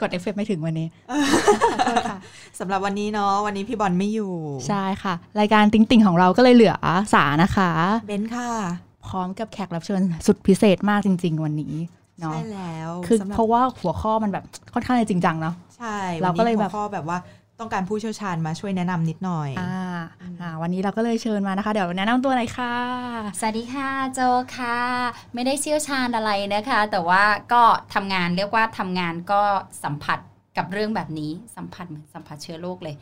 กดเอฟเฟกไม่ถึงวันนี้สำหรับวันนี้เนาะวันนี้พี่บอลไม่อยู่ ใช่ค่ะ รายการติงติงของเราก็เลยเหลือสานะคะ เบนค่ะ พร้อมกับแขกรับเชิญสุดพิเศษมากจริง ๆ วันนี้เนาะใช่แล้ว คือสำหบเพราะว่าหัวข้อมันแบบค่อนข้างจะจริงจังเนาะใช่เราก็เลยวันนี้แบบหัวข้อแบบว่า ต้องการผู้เชี่ยวชาญมาช่วยแนะนำนิดหน่อยอ่าอ่าวันนี้เราก็เลยเชิญมานะคะ เดี๋ยวแนะนำตัวหน่อยค่ะ สวัสดีค่ะโจค่ะ ไม่ได้เชี่ยวชาญอะไรนะคะ แต่ว่าก็ทำงานเรียกว่าทำงานก็สัมผัสกับเรื่องแบบนี้สัมผัสเหมือนสัมผัสเชื้อโรคเลย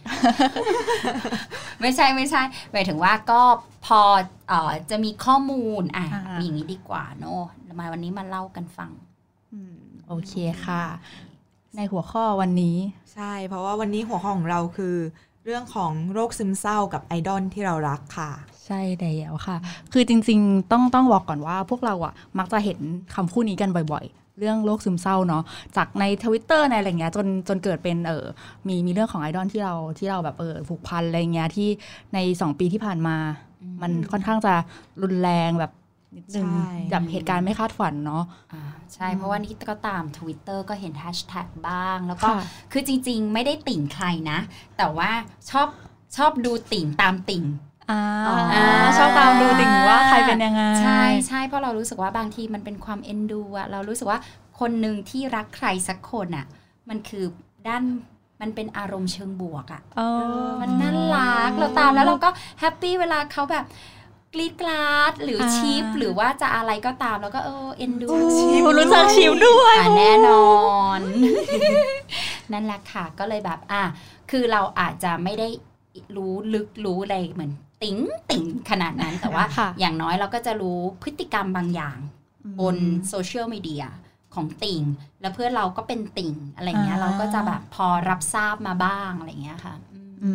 ไม่ใช่ไม่ใช่หมายถึงว่าก็พอเออจะมีข้อมูลอะอ่าอย่างนี้ดีกว่าเนอะมาวันนี้มาเล่ากันฟังอืมโอเคค่ะ ในหัวข้อวันนี้ ใช่ เพราะว่าวันนี้หัวข้อของเราคือ เรื่องของโรคซึมเศร้ากับไอดอลที่เรารักค่ะ ใช่แล้วค่ะ คือจริงๆต้องต้องบอกก่อนว่าพวกเราอะมักจะเห็นคำพูดนี้กันบ่อยๆเรื่องโรคซึมเศร้าเนาะจากในทวิตเตอร์ในอะไรเงี้ยจนจนเกิดเป็นเออมีมีเรื่องของไอดอลที่เราที่เราแบบเออผูกพันอะไรเงี้ยที่ในสองปีที่ผ่านมาอืมมันค่อนข้างจะรุนแรงแบบ นิดนึงใช่แบบเหตุการณ์ไม่คาดฝันเนาะอ่าใช่ เพราะว่านี่ก็ตาม Twitter ก็เห็นแฮชแท็กบ้าง แล้วก็ค่ะคือจริง ๆ ไม่ได้ติ่งใครนะ แต่ว่าชอบชอบดูติ่งตามติ่งอ่าอ่าชอบตามดูติ่งว่าใครเป็นยังไง ใช่ใช่เพราะเรารู้สึกว่าบางทีมันเป็นความเอ็นดูอะเรารู้สึกว่าคนหนึ่งที่รักใครสักคนอะมันคือด้านมันเป็นอารมณ์เชิงบวกอะอ๋อมันน่ารักเราตามแล้วเราก็แฮปปี้เวลาเขาแบบ กรีดกราดหรืออาชิปหรือว่าจะอะไรก็ตามแล้วก็เออเอ็นดูชิวรู้จักชิวด้วยอะแน่นอน นั่นแหละค่ะก็เลยแบบอะคือเราอาจจะไม่ได้รู้ลึกรู้อะไรเหมือนติ๋งติ๋งขนาดนั้นแต่ว่าค่ะอย่างน้อยเราก็จะรู้พฤติกรรมบางอย่าง บนโซเชียลมีเดียของติ่ง แล้วเพื่อนเราก็เป็นติ่งอะไรเงี้ยอ่าเราก็จะแบบพอรับทราบมาบ้างอะไรเงี้ยค่ะ อืมอื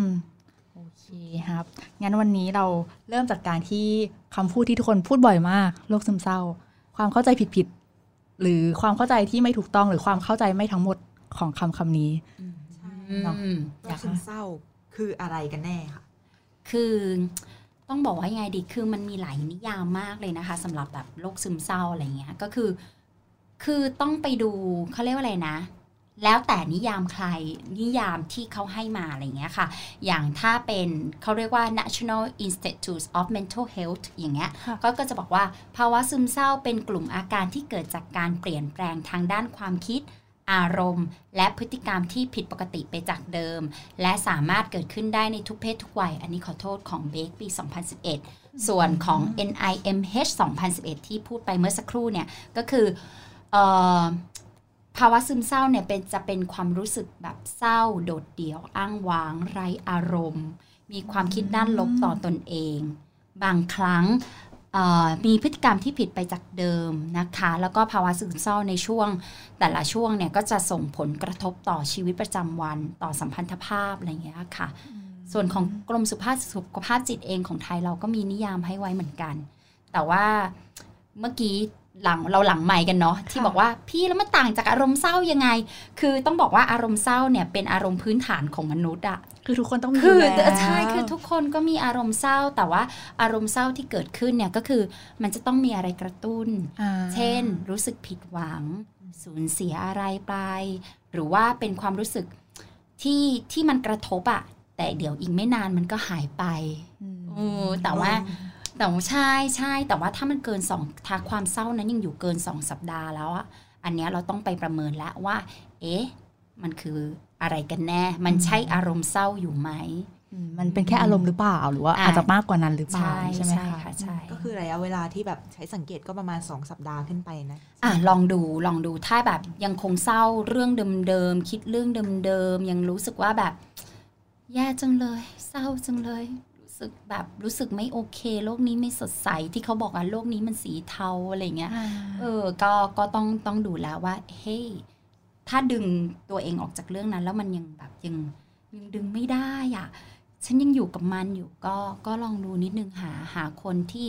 มโอเคครับ งั้นวันนี้เราเริ่มจากการที่คำพูดที่ทุกคนพูดบ่อยมากโรคซึมเศร้า ความเข้าใจผิดๆหรือความเข้าใจที่ไม่ถูกต้องหรือความเข้าใจไม่ทั้งหมดของคำคำนี้เนาะอืมโรคซึมเศร้าคืออะไรกันแน่ค่ะ คือต้องบอกว่ายังไงดีคือมันมีหลายนิยามมากเลยนะคะสำหรับแบบโรคซึมเศร้าอะไรเงี้ยก็คือ คือต้องไปดูเขาเรียกว่าอะไรนะ แล้วแต่นิยามใครนิยามที่เขาให้มาอะไรเงี้ยค่ะ อย่างถ้าเป็นเขาเรียกว่า National Institute of Mental Health อย่างเงี้ยค่ะก็ก็จะบอกว่าภาวะซึมเศร้าเป็นกลุ่มอาการที่เกิดจากการเปลี่ยนแปลงทางด้านความคิดอารมณ์ และพฤติกรรมที่ผิดปกติไปจากเดิม และสามารถเกิดขึ้นได้ในทุกเพศทุกวัย อันนี้ขอโทษของเบ k ปี 2011 ส่วนของ NIMH 2011 ที่พูดไปเมื่อสักครู่เนี่ย ก็คือเออ ภาวะซึมเศร้าเนี่ยเป็นจะเป็นความรู้สึกแบบเศร้า โดดเดี่ยว อ้างว้าง ไร้อารมณ์ มีความคิดด้านลบต่อตนเอง บางครั้งเอ่อมีพฤติกรรมที่ผิดไปจากเดิมนะคะ แล้วก็ภาวะซึมเศร้าในช่วง แต่ละช่วงเนี่ยก็จะส่งผลกระทบต่อชีวิตประจำวันต่อสัมพันธภาพอะไรอย่างเงี้ยค่ะ ส่วนของกรมสุขภาพสุขภาพจิตเองของไทยเราก็มีนิยามให้ไว้เหมือนกัน แต่ว่าเมื่อกี้ หลังเราหลังใหม่กันเนาะที่บอกว่าพี่แล้วมันต่างจากอารมณ์เศร้ายังไง คือต้องบอกว่าอารมณ์เศร้าเนี่ยเป็นอารมณ์พื้นฐานของมนุษย์อะคือทุกคนต้องมีคืออยู่แล้วใช่คือทุกคนก็มีอารมณ์เศร้า แต่ว่าอารมณ์เศร้าที่เกิดขึ้นเนี่ยก็คือมันจะต้องมีอะไรกระตุ้นอ่าเช่น รู้สึกผิดหวัง สูญเสียอะไรไป หรือว่าเป็นความรู้สึกที่ที่มันกระทบอะแต่เดี๋ยวอีกไม่นานมันก็หายไปอืมเออแต่ว่า แต่ว่าใช่ใช่แต่ว่าถ้ามันเกินสองถ้าความเศร้านั้นยังอยู่เกินสองสัปดาห์แล้วอะอันเนี้ยเราต้องไปประเมินแล้วว่า เอ๊ะมันคืออะไรกันแน่ มันใช่อารมณ์เศร้าอยู่ไหมอืมมันเป็นแค่อารมณ์หรือเปล่าหรือว่าอ่าอาจจะมากกว่านั้นหรือเปล่าใช่ใช่ไหมใช่คะค่ะใช่ก็คือระยะเวลาที่แบบใช้สังเกตก็ประมาณ 2 สัปดาห์ขึ้นไปนะอะลองดูลองดูถ้าแบบยังคงเศร้าเรื่องเดิมๆคิดเรื่องเดิมๆยังรู้สึกว่าแบบ แย่จังเลย เศร้าจังเลยรู้ สึกแบบรู้สึกไม่โอเค โลกนี้ไม่สดใสที่เขาบอกว่าโลกนี้มันสีเทาอะไรเงี้ยเออก็ก็ต้องต้องดูแล้วว่าเฮ้ยถ้าดึงตัวเองออกจากเรื่องนั้น แล้วมันยังแบบยังยังดึงไม่ได้อะฉันยังอยู่กับมันอยู่ก็ก็ลองดูนิดนึงหาหาคนที่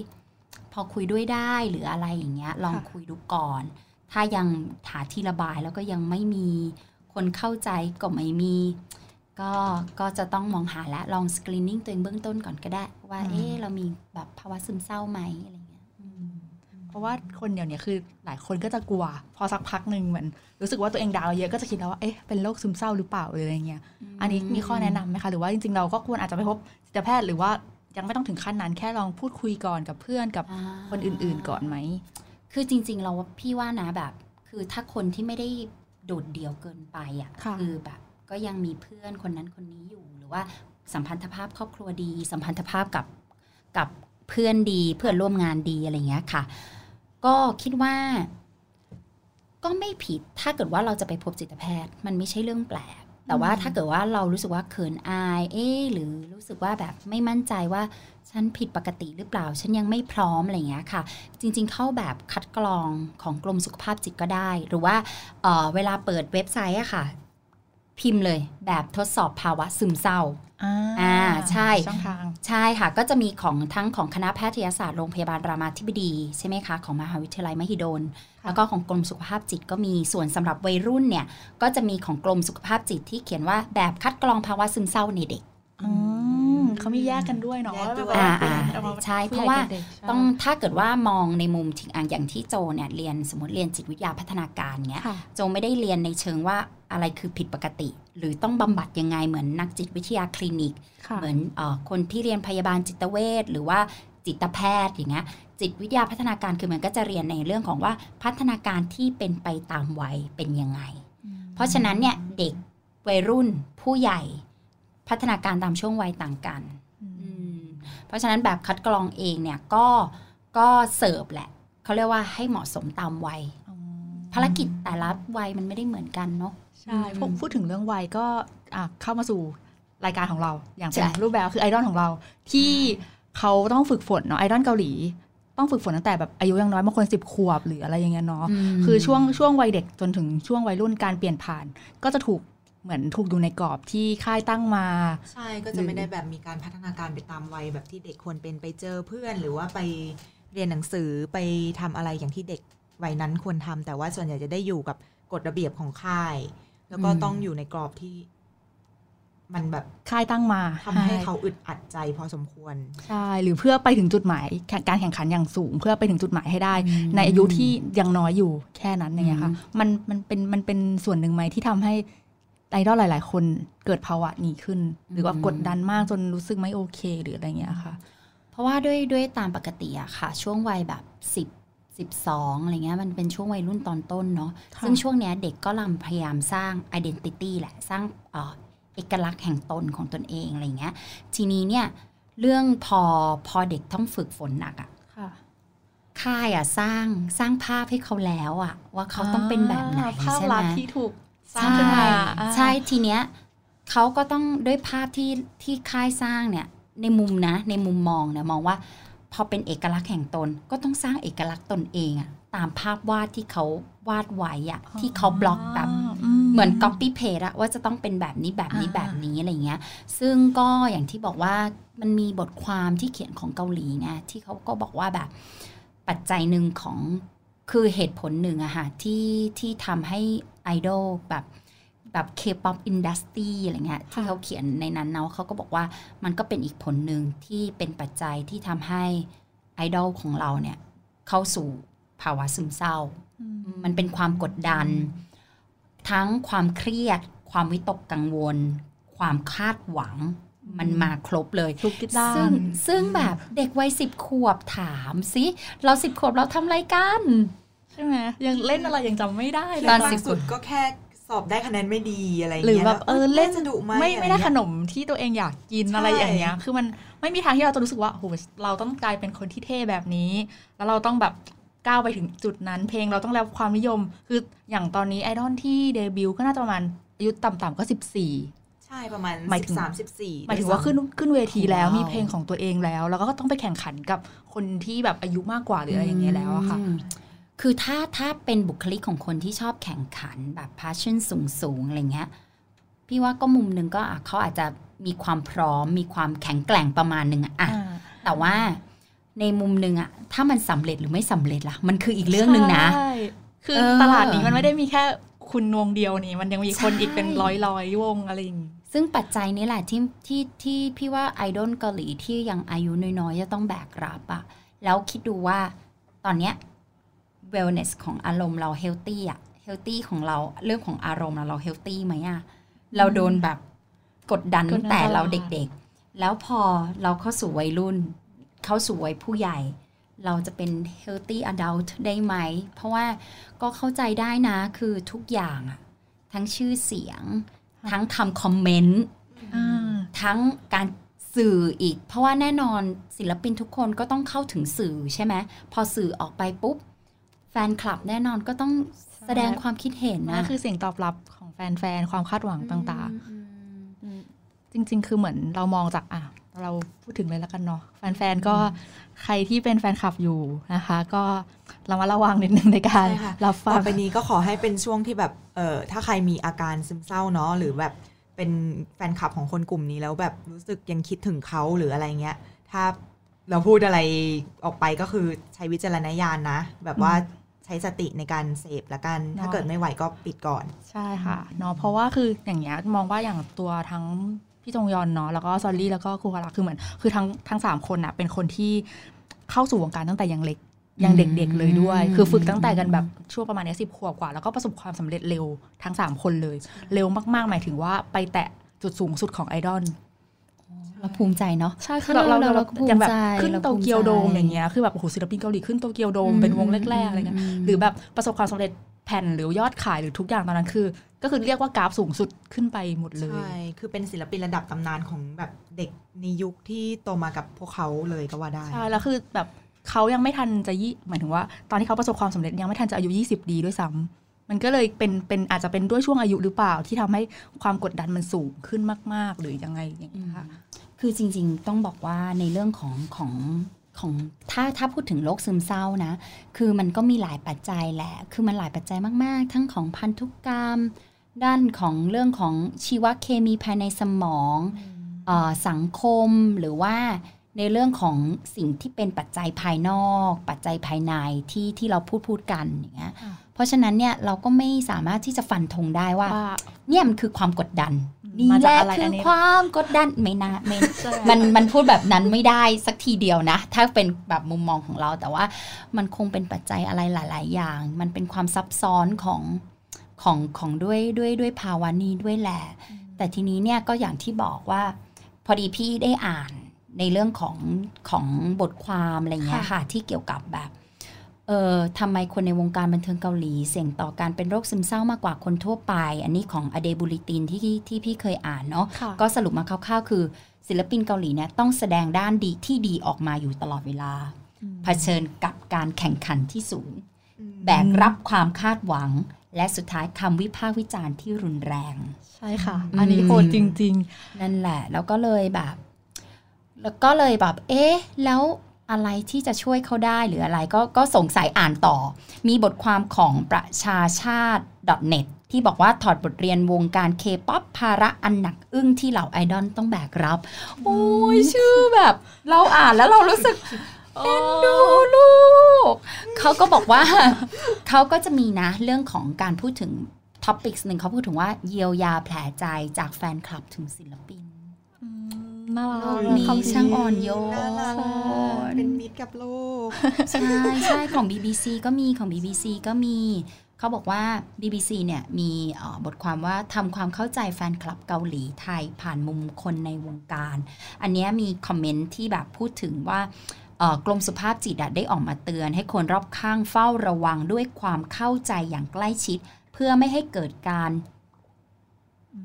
พอคุยด้วยได้หรืออะไรอย่างเงี้ย ลองค่ะคุยดูก่อน ถ้ายังหาที่ระบายแล้วก็ยังไม่มีคนเข้าใจก็ไม่มี ก็ก็จะต้องมองหาและลองสกรีนนิ่งตัวเองเบื้องต้นก่อนก็ได้ ว่าเอ๊ะเรามีแบบภาวะซึมเศร้าไหมอะไรเงี้ยอืมเพราะว่าคนเดี๋ยวนี้คือหลายคนก็จะกลัว พอสักพักหนึ่งเหมือนรู้สึกว่าตัวเองดาวน์เยอะก็จะคิดแล้วว่าเอ๊ะเป็นโรคซึมเศร้าหรือเปล่าหรืออะไรเงี้ยอันนี้มีข้อแนะนำไหมคะ หรือว่าจริงๆเราก็ควรอาจจะไปพบจิตแพทย์หรือว่ายังไม่ต้องถึงขั้นนั้นแค่ลองพูดคุยก่อนกับเพื่อนกับอ่าคนอื่น ๆ ก่อนไหมคือจริง ๆ เราว่าพี่ว่านะแบบ คือถ้าคนที่ไม่ได้โดดเดี่ยวเกินไปอะค่ะอแบบ ก็ยังมีเพื่อนคนนั้นคนนี้อยู่หรือว่าสัมพันธภาพครอบครัวดี สัมพันธภาพกับกับเพื่อนดีเพื่อนร่วมงานดีอะไรเงี้ยค่ะ ก็คิดว่า ก็ไม่ผิดถ้าเกิดว่าเราจะไปพบจิตแพทย์ มันไม่ใช่เรื่องแปลก แต่ว่าถ้าเกิดว่าเรารู้สึกว่าเขินอาย เอ๊ะหรือรู้สึกว่าแบบไม่มั่นใจว่าฉันผิดปกติหรือเปล่า ฉันยังไม่พร้อมอะไรอย่างเงี้ยค่ะ จริง ๆ เข้าแบบคัดกรองของกรมสุขภาพจิตก็ได้ หรือว่าเอ่อเวลาเปิดเว็บไซต์อะค่ะ พิมพ์เลยแบบทดสอบภาวะซึมเศร้าอ่าใช่ช่องทางใช่ค่ะ ก็จะมีของทั้งของคณะแพทยศาสตร์โรงพยาบาลรามาธิบดีใช่ไหมคะ ของมหาวิทยาลัยมหิดลค่ะแล้วก็ของกรมสุขภาพจิตก็มีส่วนสำหรับวัยรุ่นเนี่ย ก็จะมีของกรมสุขภาพจิตที่เขียนว่าแบบคัดกรองภาวะซึมเศร้าในเด็กอืม เขามีแยกกันด้วยเนาะแยกด้วยว่าแบบอ่าเป็นอ่าอมใช่ผู้เพราะใหญ่ว่ากับด็กใช่ต้องถ้าเกิดว่ามองในมุมที่อะอย่างที่โจเนี่ยเรียนสมมติเรียนจิตวิทยาพัฒนาการเงี้ยค่ะโจไม่ได้เรียนในเชิงว่าอะไรคือผิดปกติ หรือต้องบำบัดยังไงเหมือนนักจิตวิทยาคลินิกค่ะเหมือนเออคนที่เรียนพยาบาลจิตเวชหรือว่าจิตแพทย์อย่างเงี้ยจิตวิทยาพัฒนาการคือมันก็จะเรียนในเรื่องของว่าพัฒนาการที่เป็นไปตามวัยเป็นยังไง เพราะฉะนั้นเนี่ยเด็กวัยรุ่นผู้ใหญ่ พัฒนาการตามช่วงวัยต่างกันอืมอืมเพราะฉะนั้นแบบคัดกรองเองเนี่ยก็ก็เสิร์ฟแหละเขาเรียกว่าให้เหมาะสมตามวัยภารกิจแต่ละวัยมันไม่ได้เหมือนกันเนาะใช่พวกพูดถึงเรื่องวัยก็อะเข้ามาสู่รายการของเรา อย่างเป็นใช่รูปแบบคือไอดอลของเรา ที่เขาต้องฝึกฝนเนาะไอดอลเกาหลี ต้องฝึกฝนตั้งแต่แบบอายุยังน้อยบางคนสิบขวบหรืออะไรอย่างเงี้ยเนาะมคือช่วงช่วงวัยเด็กจนถึงช่วงวัยรุ่นการเปลี่ยนผ่าน ก็จะถูก เหมือนถูกอยู่ในกรอบที่ค่ายตั้งมา ใช่ก็จะไม่ได้แบบมีการพัฒนาการไปตามวัยแบบที่เด็กควรเป็นไปเจอเพื่อน หรือว่าไปเรียนหนังสือไปทำอะไรอย่างที่เด็กวัยนั้นควรทำแต่ว่าส่วนใหญ่จะได้อยู่กับกฎระเบียบของค่าย แล้วก็อืมต้องอยู่ในกรอบที่ มันแบบค่ายตั้งมาทำให้เขาอึดอัดใจพอสมควรใช่หรือเพื่อไปถึงจุดหมายแข่งการแข่งขันอย่างสูง เพื่อไปถึงจุดหมายให้ได้อืมในอายุที่ยังน้อยอยู่แค่นั้นอย่างเงี้ยค่ะอืมมันมันเป็นมันเป็นส่วนหนึ่งไหมที่ทำให้ ไอดอลหลาย ๆ คนเกิดภาวะนี้ขึ้น หรือว่ากดดันมากจนรู้สึกไม่โอเคหรืออะไรเงี้ยค่ะ เพราะว่าด้วยด้วยตามปกติอะค่ะ ช่วงวัยแบบ10 12อะไรเงี้ยมันเป็นช่วงวัยรุ่นตอนต้นเนาะค่ะซึ่งช่วงเนี้ยเด็กก็ลำพยายามสร้าง identity แหละสร้างเอ่อเอกลักษณ์แห่งตนของตนเองอะไรเงี้ย ทีนี้เนี่ยเรื่องพอพอเด็กต้องฝึกฝนหนักอะค่ะค่ายอะสร้างสร้างภาพให้เขาแล้วอะว่าเขาต้องเป็นแบบไหนภาพใช่ไหลักษมณ์ที่ถูก สร้างใช่ขึ้นมาอ่าใช่ทีเนี้ยเขาก็ต้องด้วยภาพที่ที่ค่ายสร้างเนี่ยในมุมนะในมุมมองเนี่ยมองว่าพอเป็นเอกลักษณ์แห่งตนก็ต้องสร้างเอกลักษณ์ตนเองอะตามภาพวาดที่เขาวาดไว้อะที่เขาบล็อกแบบเหมือน copy paste อะว่าจะต้องเป็นแบบนี้แบบนี้อ่าแบบนี้อะไรเงี้ย ซึ่งก็อย่างที่บอกว่ามันมีบทความที่เขียนของเกาหลีไงที่เขาก็บอกว่าแบบปัจจัยหนึ่งของคือเหตุผลหนึ่งอะค่ะที่ที่ทำให้ ไอดอลแบบแบบ K-pop industry อะไรเงี้ยที่เขาเขียนในนั้นเนาะเขาก็บอกว่ามันก็เป็นอีกผลหนึ่งที่เป็นปัจจัยที่ทำให้ไอดอลของเราเนี่ยเข้าสู่ภาวะซึมเศร้า มันเป็นความกดดัน ทั้งความเครียด ความวิตกกังวล ความคาดหวังมันมาครบเลยทุกด้าซึ่งนซึ่งแบบเด็กวัยสิบขวบถามสิ เราสิบขวบเราทำอะไรกัน ใช่ไหมยังเล่นอะไรยังจำไม่ได้เลยตอนล่าสิบสุดก็แค่สอบได้คะแนนไม่ดีอะไรย่างหรือเงี้ยแบบเออเล่นสนุกไหมไม่ไม่ได้อะรขเงี้ยนมที่ตัวเองอยากกินใช่อะไรอย่างเงี้ย คือมันไม่มีทางที่เราจะรู้สึกว่าโหเราต้องกลายเป็นคนที่เท่แบบนี้ แล้วเราต้องแบบก้าวไปถึงจุดนั้น เพลงเราต้องได้รับความนิยม คืออย่างตอนนี้ไอดอลที่เดบิวต์ก็น่าจะประมาณอายุต่ำๆก็ 14 ใช่ประมาณหมายสิถึงบสามสิบสี่หมายถึงว่าขึ้นขึ้นเวทีแล้วว้าวมีเพลงของตัวเองแล้ว แล้วก็ต้องไปแข่งขันกับคนที่แบบอายุมากกว่าหรืออะไรอย่างเงี้ยแล้วอะค่ะอืม คือถ้าถ้าเป็นบุคลิกของคนที่ชอบแข่งขันแบบ passion สูงสูงๆอะไรเงี้ยพี่ว่าก็มุมหนึ่งก็อะเขาอาจจะมีความพร้อม มีความแข็งแกร่งประมาณหนึ่งอะอะอ่าแต่ว่าในมุมหนึ่งอะถ้ามันสำเร็จหรือไม่สำเร็จล่ะ มันคืออีกเรื่องหนึ่งนะใช่คือเออตลาดนี้มันไม่ได้มีแค่คุณวงเดียวนี่ มันยังมีคนใช่อีกเป็นร้อยร้อยๆวงอะไรอย่างงี้ซึ่งปัจจัยนี้แหละที่ที่ที่พี่ว่าไอดอลเกาหลีที่ยังอายุน้อยๆจะต้องแบกรับอะแล้วคิดดูว่าตอนเนี้ย wellness ของอารมณ์เรา healthy อะ healthy ของเราเรื่องของอารมณ์เราเรา healthy ไหมอะเราโดนแบบกดดันกดดันตั้งแต่เราตลอดเด็กๆ แล้วพอเราเข้าสู่วัยรุ่น เข้าสู่วัยผู้ใหญ่ เราจะเป็น healthy adult ได้ไหม เพราะว่าก็เข้าใจได้นะคือทุกอย่างอะทั้งชื่อเสียง ทั้งคำคอมเมนต์อ่าทั้งการสื่ออีก เพราะว่าแน่นอนศิลปินทุกคนก็ต้องเข้าถึงสื่อใช่ไหมพอสื่อออกไปปุ๊บแฟนคลับแน่นอนก็ต้องแสดงความคิดเห็นนั่นะนคือเสียงตอบรับของแฟนๆ ความคาดหวังต่างอืมๆอืมจริง ๆ คือเหมือนเรามองจากอะเราพูดถึงเลยแล้วกันเนาะแฟนๆ ก็ใครที่เป็นแฟนคลับอยู่นะคะ ก็เรามาระวังนิดนึงในการใช่ค่ะรับฟัต่องไปนี้ก็ขอให้เป็นช่วงที่แบบเออถ้าใครมีอาการซึมเศร้าเนาะหรือแบบเป็นแฟนคลับของคนกลุ่มนี้แล้วแบบรู้สึกยังคิดถึงเขาหรืออะไรเงี้ย ถ้าเราพูดอะไรออกไปก็คือใช้วิจารณญาณนะ แบบว่า ใช้สติในการเสพละกัน ถ้าเนาะเกิดไม่ไหวก็ปิดก่อน ใช่ค่ะเนาะเพราะว่าคืออย่างเงี้ยมองว่าอย่างตัวทั้งพี่จงยอนเนาะแล้วก็ซอลลี่แล้วก็ครูฮาระคือเหมือนคือทั้งทั้งสามคนน่ะเป็นคนที่เข้าสู่วงการตั้งแต่ยังเล็กยังเด็กๆเลยด้วย คือฝึกตั้งแต่กันแบบช่วงประมาณเนี้สิบขวบกว่า แล้วก็ประสบความสำเร็จเร็วทั้งสามคนเลย เร็วมากๆ หมายถึงว่าไปแตะจุดสูงสุดของไอดอล เราภูมิใจเนาะใช่คือเราเราเราเราก็ภูมิอย่างแบบใจขึ้นเราโตภูมิเกียวโดมใจอย่างเงี้ยคือแบบโอ้โหศิลปินเกาหลีขึ้นโตเกียวโดมเป็นวงแรกๆอะไรเงี้ยหรือแบบประสบความสำเร็จแผ่นหรือยอดขายหรือทุกอย่างตอนนั้นคือ ก็คือเรียกว่ากราฟสูงสุดขึ้นไปหมดเลยใช่คือเป็นศิลปินระดับตำนานของแบบเด็กในยุคที่โตมากับพวกเขาเลยก็ว่าได้ใช่แล้วคือแบบเขายังไม่ทันจะยี่หมายถึงว่า ตอนที่เขาประสบความสำเร็จยังไม่ทันจะอายุ 20 ดีด้วยซ้ำมันก็เลยเป็นเป็นอาจจะเป็นด้วยช่วงอายุหรือเปล่าที่ทำให้ความกดดันมันสูงขึ้นมาก ๆ หรือยังไงอย่างเงี้ยค่ะ คือจริงๆ ต้องบอกว่าในเรื่องของของของถ้าถ้าพูดถึงโรคซึมเศร้านะ คือมันก็มีหลายปัจจัยแหละ คือมันหลายปัจจัยมาก ๆ ทั้งของพันธุกรรม ด้านของเรื่องของชีวเคมีภายในสมองเออสังคมหรือว่าในเรื่องของสิ่งที่เป็นปัจจัยภายนอก ปัจจัยภายในที่ที่เราพูดพูดกันอย่างเงี้ยค่ะ เพราะฉะนั้นเนี่ยเราก็ไม่สามารถที่จะฟันธงได้ว่าว่าเนี่ยมันคือความกดดันนี่มาแหจากละอะไรคือัอนนี้ความกดดันไม่น่าไม่มันมันพูดแบบนั้นไม่ได้สักทีเดียวนะ ถ้าเป็นแบบมุมมองของเราแต่ว่ามันคงเป็นปัจจัยอะไรหลาย ๆ อย่าง มันเป็นความซับซ้อนของของของด้วยด้วยด้วยภาวะนี้ด้วยแหละแต่ทีนี้เนี่ยก็อย่างที่บอกว่า พอดีพี่ได้อ่านในเรื่องของของบทความอะไรเงี้ยค่ะ ที่เกี่ยวกับแบบ เออทำไมคนในวงการบันเทิงเกาหลี เสี่ยงต่อการเป็นโรคซึมเศร้ามากกว่าคนทั่วไป อันนี้ของอเดบูลิตินที่ที่พี่เคยอ่านเนาะค่ะก็สรุปมาคร่าวๆ คือ ศิลปินเกาหลีเนี่ยต้องแสดงด้านดีที่ดีออกมาอยู่ตลอดเวลาเผชิญกับการแข่งขันที่สูง แบกรับความคาดหวัง และสุดท้ายคำวิพากษ์วิจารณ์ที่รุนแรง ใช่ค่ะ อันนี้โหดจริงนั่นแหละ แล้วก็เลยแบบ แล้วก็เลยแบบ เอ๊ะ แล้ว อะไรที่จะช่วยเขาได้หรืออะไรก็ก็สงสัยอ่านต่อ มีบทความของประชาชาติ .net ที่บอกว่าถอดบทเรียนวงการเคป๊อปภาระอันหนักอึ้งที่เหล่าไอดอลต้องแบกรับ โอ้ยชื่อแบบ เราอ่านแล้วเรารู้สึกๆเอ็นดูลูก เขาก็บอกว่า เขาก็จะมีนะเรื่องของการพูดถึงท็อปิกหนึ่งเขาพูดถึงว่าเยียวยาแผลใจจากแฟนคลับถึงศิลปินอืม น่ารักมีคำช่างอ่อนโยน่ารักนเป็นมิตรกับโลก ใช่ใช่ของ BBC ก็มีของ BBC ก็มีเขาบอกว่า BBC เนี่ยมีเอ่อบทความว่าทำความเข้าใจแฟนคลับเกาหลีไทยผ่านมุมคนในวงการ อันเนี้ยมีคอมเมนต์ที่แบบพูดถึงว่าเอ่อกรมสุภาพจิตอะได้ออกมาเตือน ให้คนรอบข้างเฝ้าระวังด้วยความเข้าใจอย่างใกล้ชิด เพื่อไม่ให้เกิดการ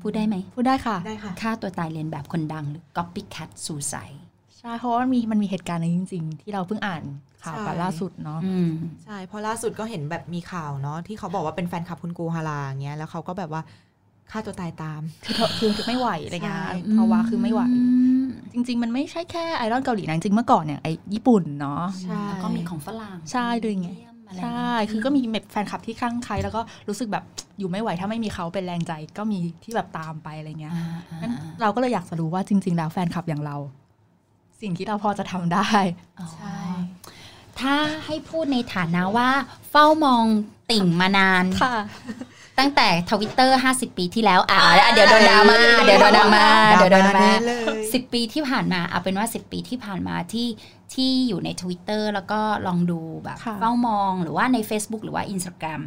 พูดได้ไหมพูดได้ค่ะได้ค่ะฆ่าตัวตายเรียนแบบคนดังหรือ copycat suicide ใช่เพราะว่ามันมีมันมีเหตุการณ์นี้จริง ๆ ที่เราเพิ่งอ่านข่าวกันใช่ล่าสุดเนาะอืมใช่เพราะล่าสุดก็เห็นแบบมีข่าวเนาะที่เขาบอกว่าเป็นแฟนคลับคุณกูฮาราอย่างเงี้ยแล้วเขาก็แบบว่าฆ่าตัวตายตามคือเธอคือคือไม่ไหวอะไรเงี้ยใช่ภาวะคือไม่ไหวอืมจริง ๆ มันไม่ใช่แค่ไอดอลเกาหลีนะจริงๆเมื่อก่อนเนี่ยไอญี่ปุ่นเนาะใช่แล้วก็มีของฝรั่งใช่ด้วยไงเยี่ ยมไหมอะไรใช่ คือก็มีแบบแฟนคลับที่คลั่งไคล้แล้วก็รู้สึกแบบอยู่ไม่ไหวถ้าไม่มีเขาเป็นแรงใจก็มีที่แบบตามไปอะไรเงี้ยอ่าอ่างั้นเราก็เลยอยากจะรู้ว่าจริง ๆ แล้วแฟนคลับอย่างเรา สิ่งที่เราพอจะทำได้อ๋อใช่ถ้าให้พูดในฐานะว่า เฝ้ามองติ่งมานานค่ะ ตั้งแต่ทวิตเตอร์50 ปีที่แล้ว อ่าเดี๋ยวโดนดราม่าเดี๋ยวโดนดราม่าเดี๋ยวโดนดราม่า เลยสิบปีที่ผ่านมาเอาเป็นว่าสิบปีที่ผ่านมาที่ที่อยู่ใน Twitter แล้วก็ลองดูแบบค่ะเฝ้ามองหรือว่าใน Facebook หรือว่า Instagram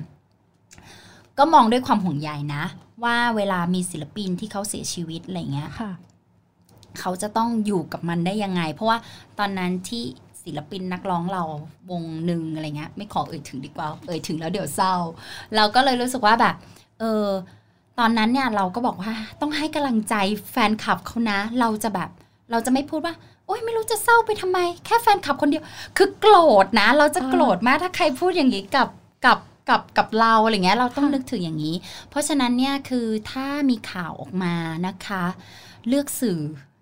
ก็มองด้วยความห่วงใยนะ ว่าเวลามีศิลปินที่เขาเสียชีวิตอะไรเงี้ยค่ะเขาจะต้องอยู่กับมันได้ยังไง เพราะว่าตอนนั้นที่ศิลปินนักร้องเราวงหนึ่งอะไรเงี้ย ไม่ขอเอ่ยถึงดีกว่า เอ่ยถึงแล้วเดี๋ยวเศร้า เราก็เลยรู้สึกว่าแบบ เออ ตอนนั้นเนี่ยเราก็บอกว่าต้องให้กำลังใจแฟนคลับเขานะ เราจะแบบเราจะไม่พูดว่าโอ๊ยไม่รู้จะเศร้าไปทำไม แค่แฟนคลับคนเดียว คือโกรธนะ เราจะโกรธมากถ้าใครพูดอย่างนี้กับกับกับกับเราอะไรเงี้ยเราต้องนึกถึงอย่างนี้ เพราะฉะนั้นเนี่ยคือถ้ามีข่าวออกมานะคะ เลือกสื่อ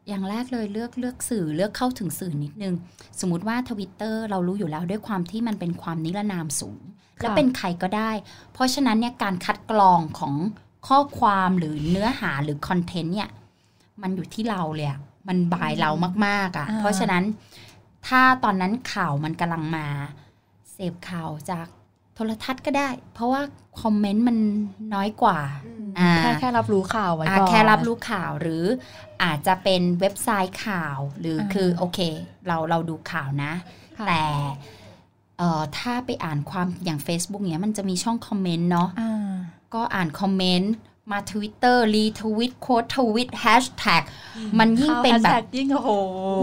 อย่างแรกเลยเลือกเลือกสื่อเลือกเข้าถึงสื่อนิดนึง สมมติว่าทวิตเตอร์เรารู้อยู่แล้วด้วยความที่มันเป็นความนิรนามสูง และเป็นใครก็ได้ เพราะฉะนั้นเนี่ยการคัดกรองของ ข้อความหรือเนื้อหาหรือคอนเทนต์เนี่ย มันอยู่ที่เราเลยอะมันบายเรามากๆอะอ่าเพราะฉะนั้นถ้าตอนนั้นข่าวมันกำลังมา เสพข่าวจากโทรทัศน์ก็ได้ เพราะว่า comment มันน้อยกว่าอ่าแค่แค่รับรู้ข่าวไว้อะก่อนแค่รับรู้ข่าวหรืออาจจะเป็นเว็บไซต์ข่าวหรืออาคือโอเค เราเราดูข่าวนะค่ะแต่เอ่อถ้าไปอ่านความอย่าง Facebook เนี้ยมันจะมีช่อง comment เนาะอ่า ก็อ่าน comment มา Twitter retweet quote tweet hashtag มันยิ่งเป็นแบข้าบแท็กยิ่งโอ้โห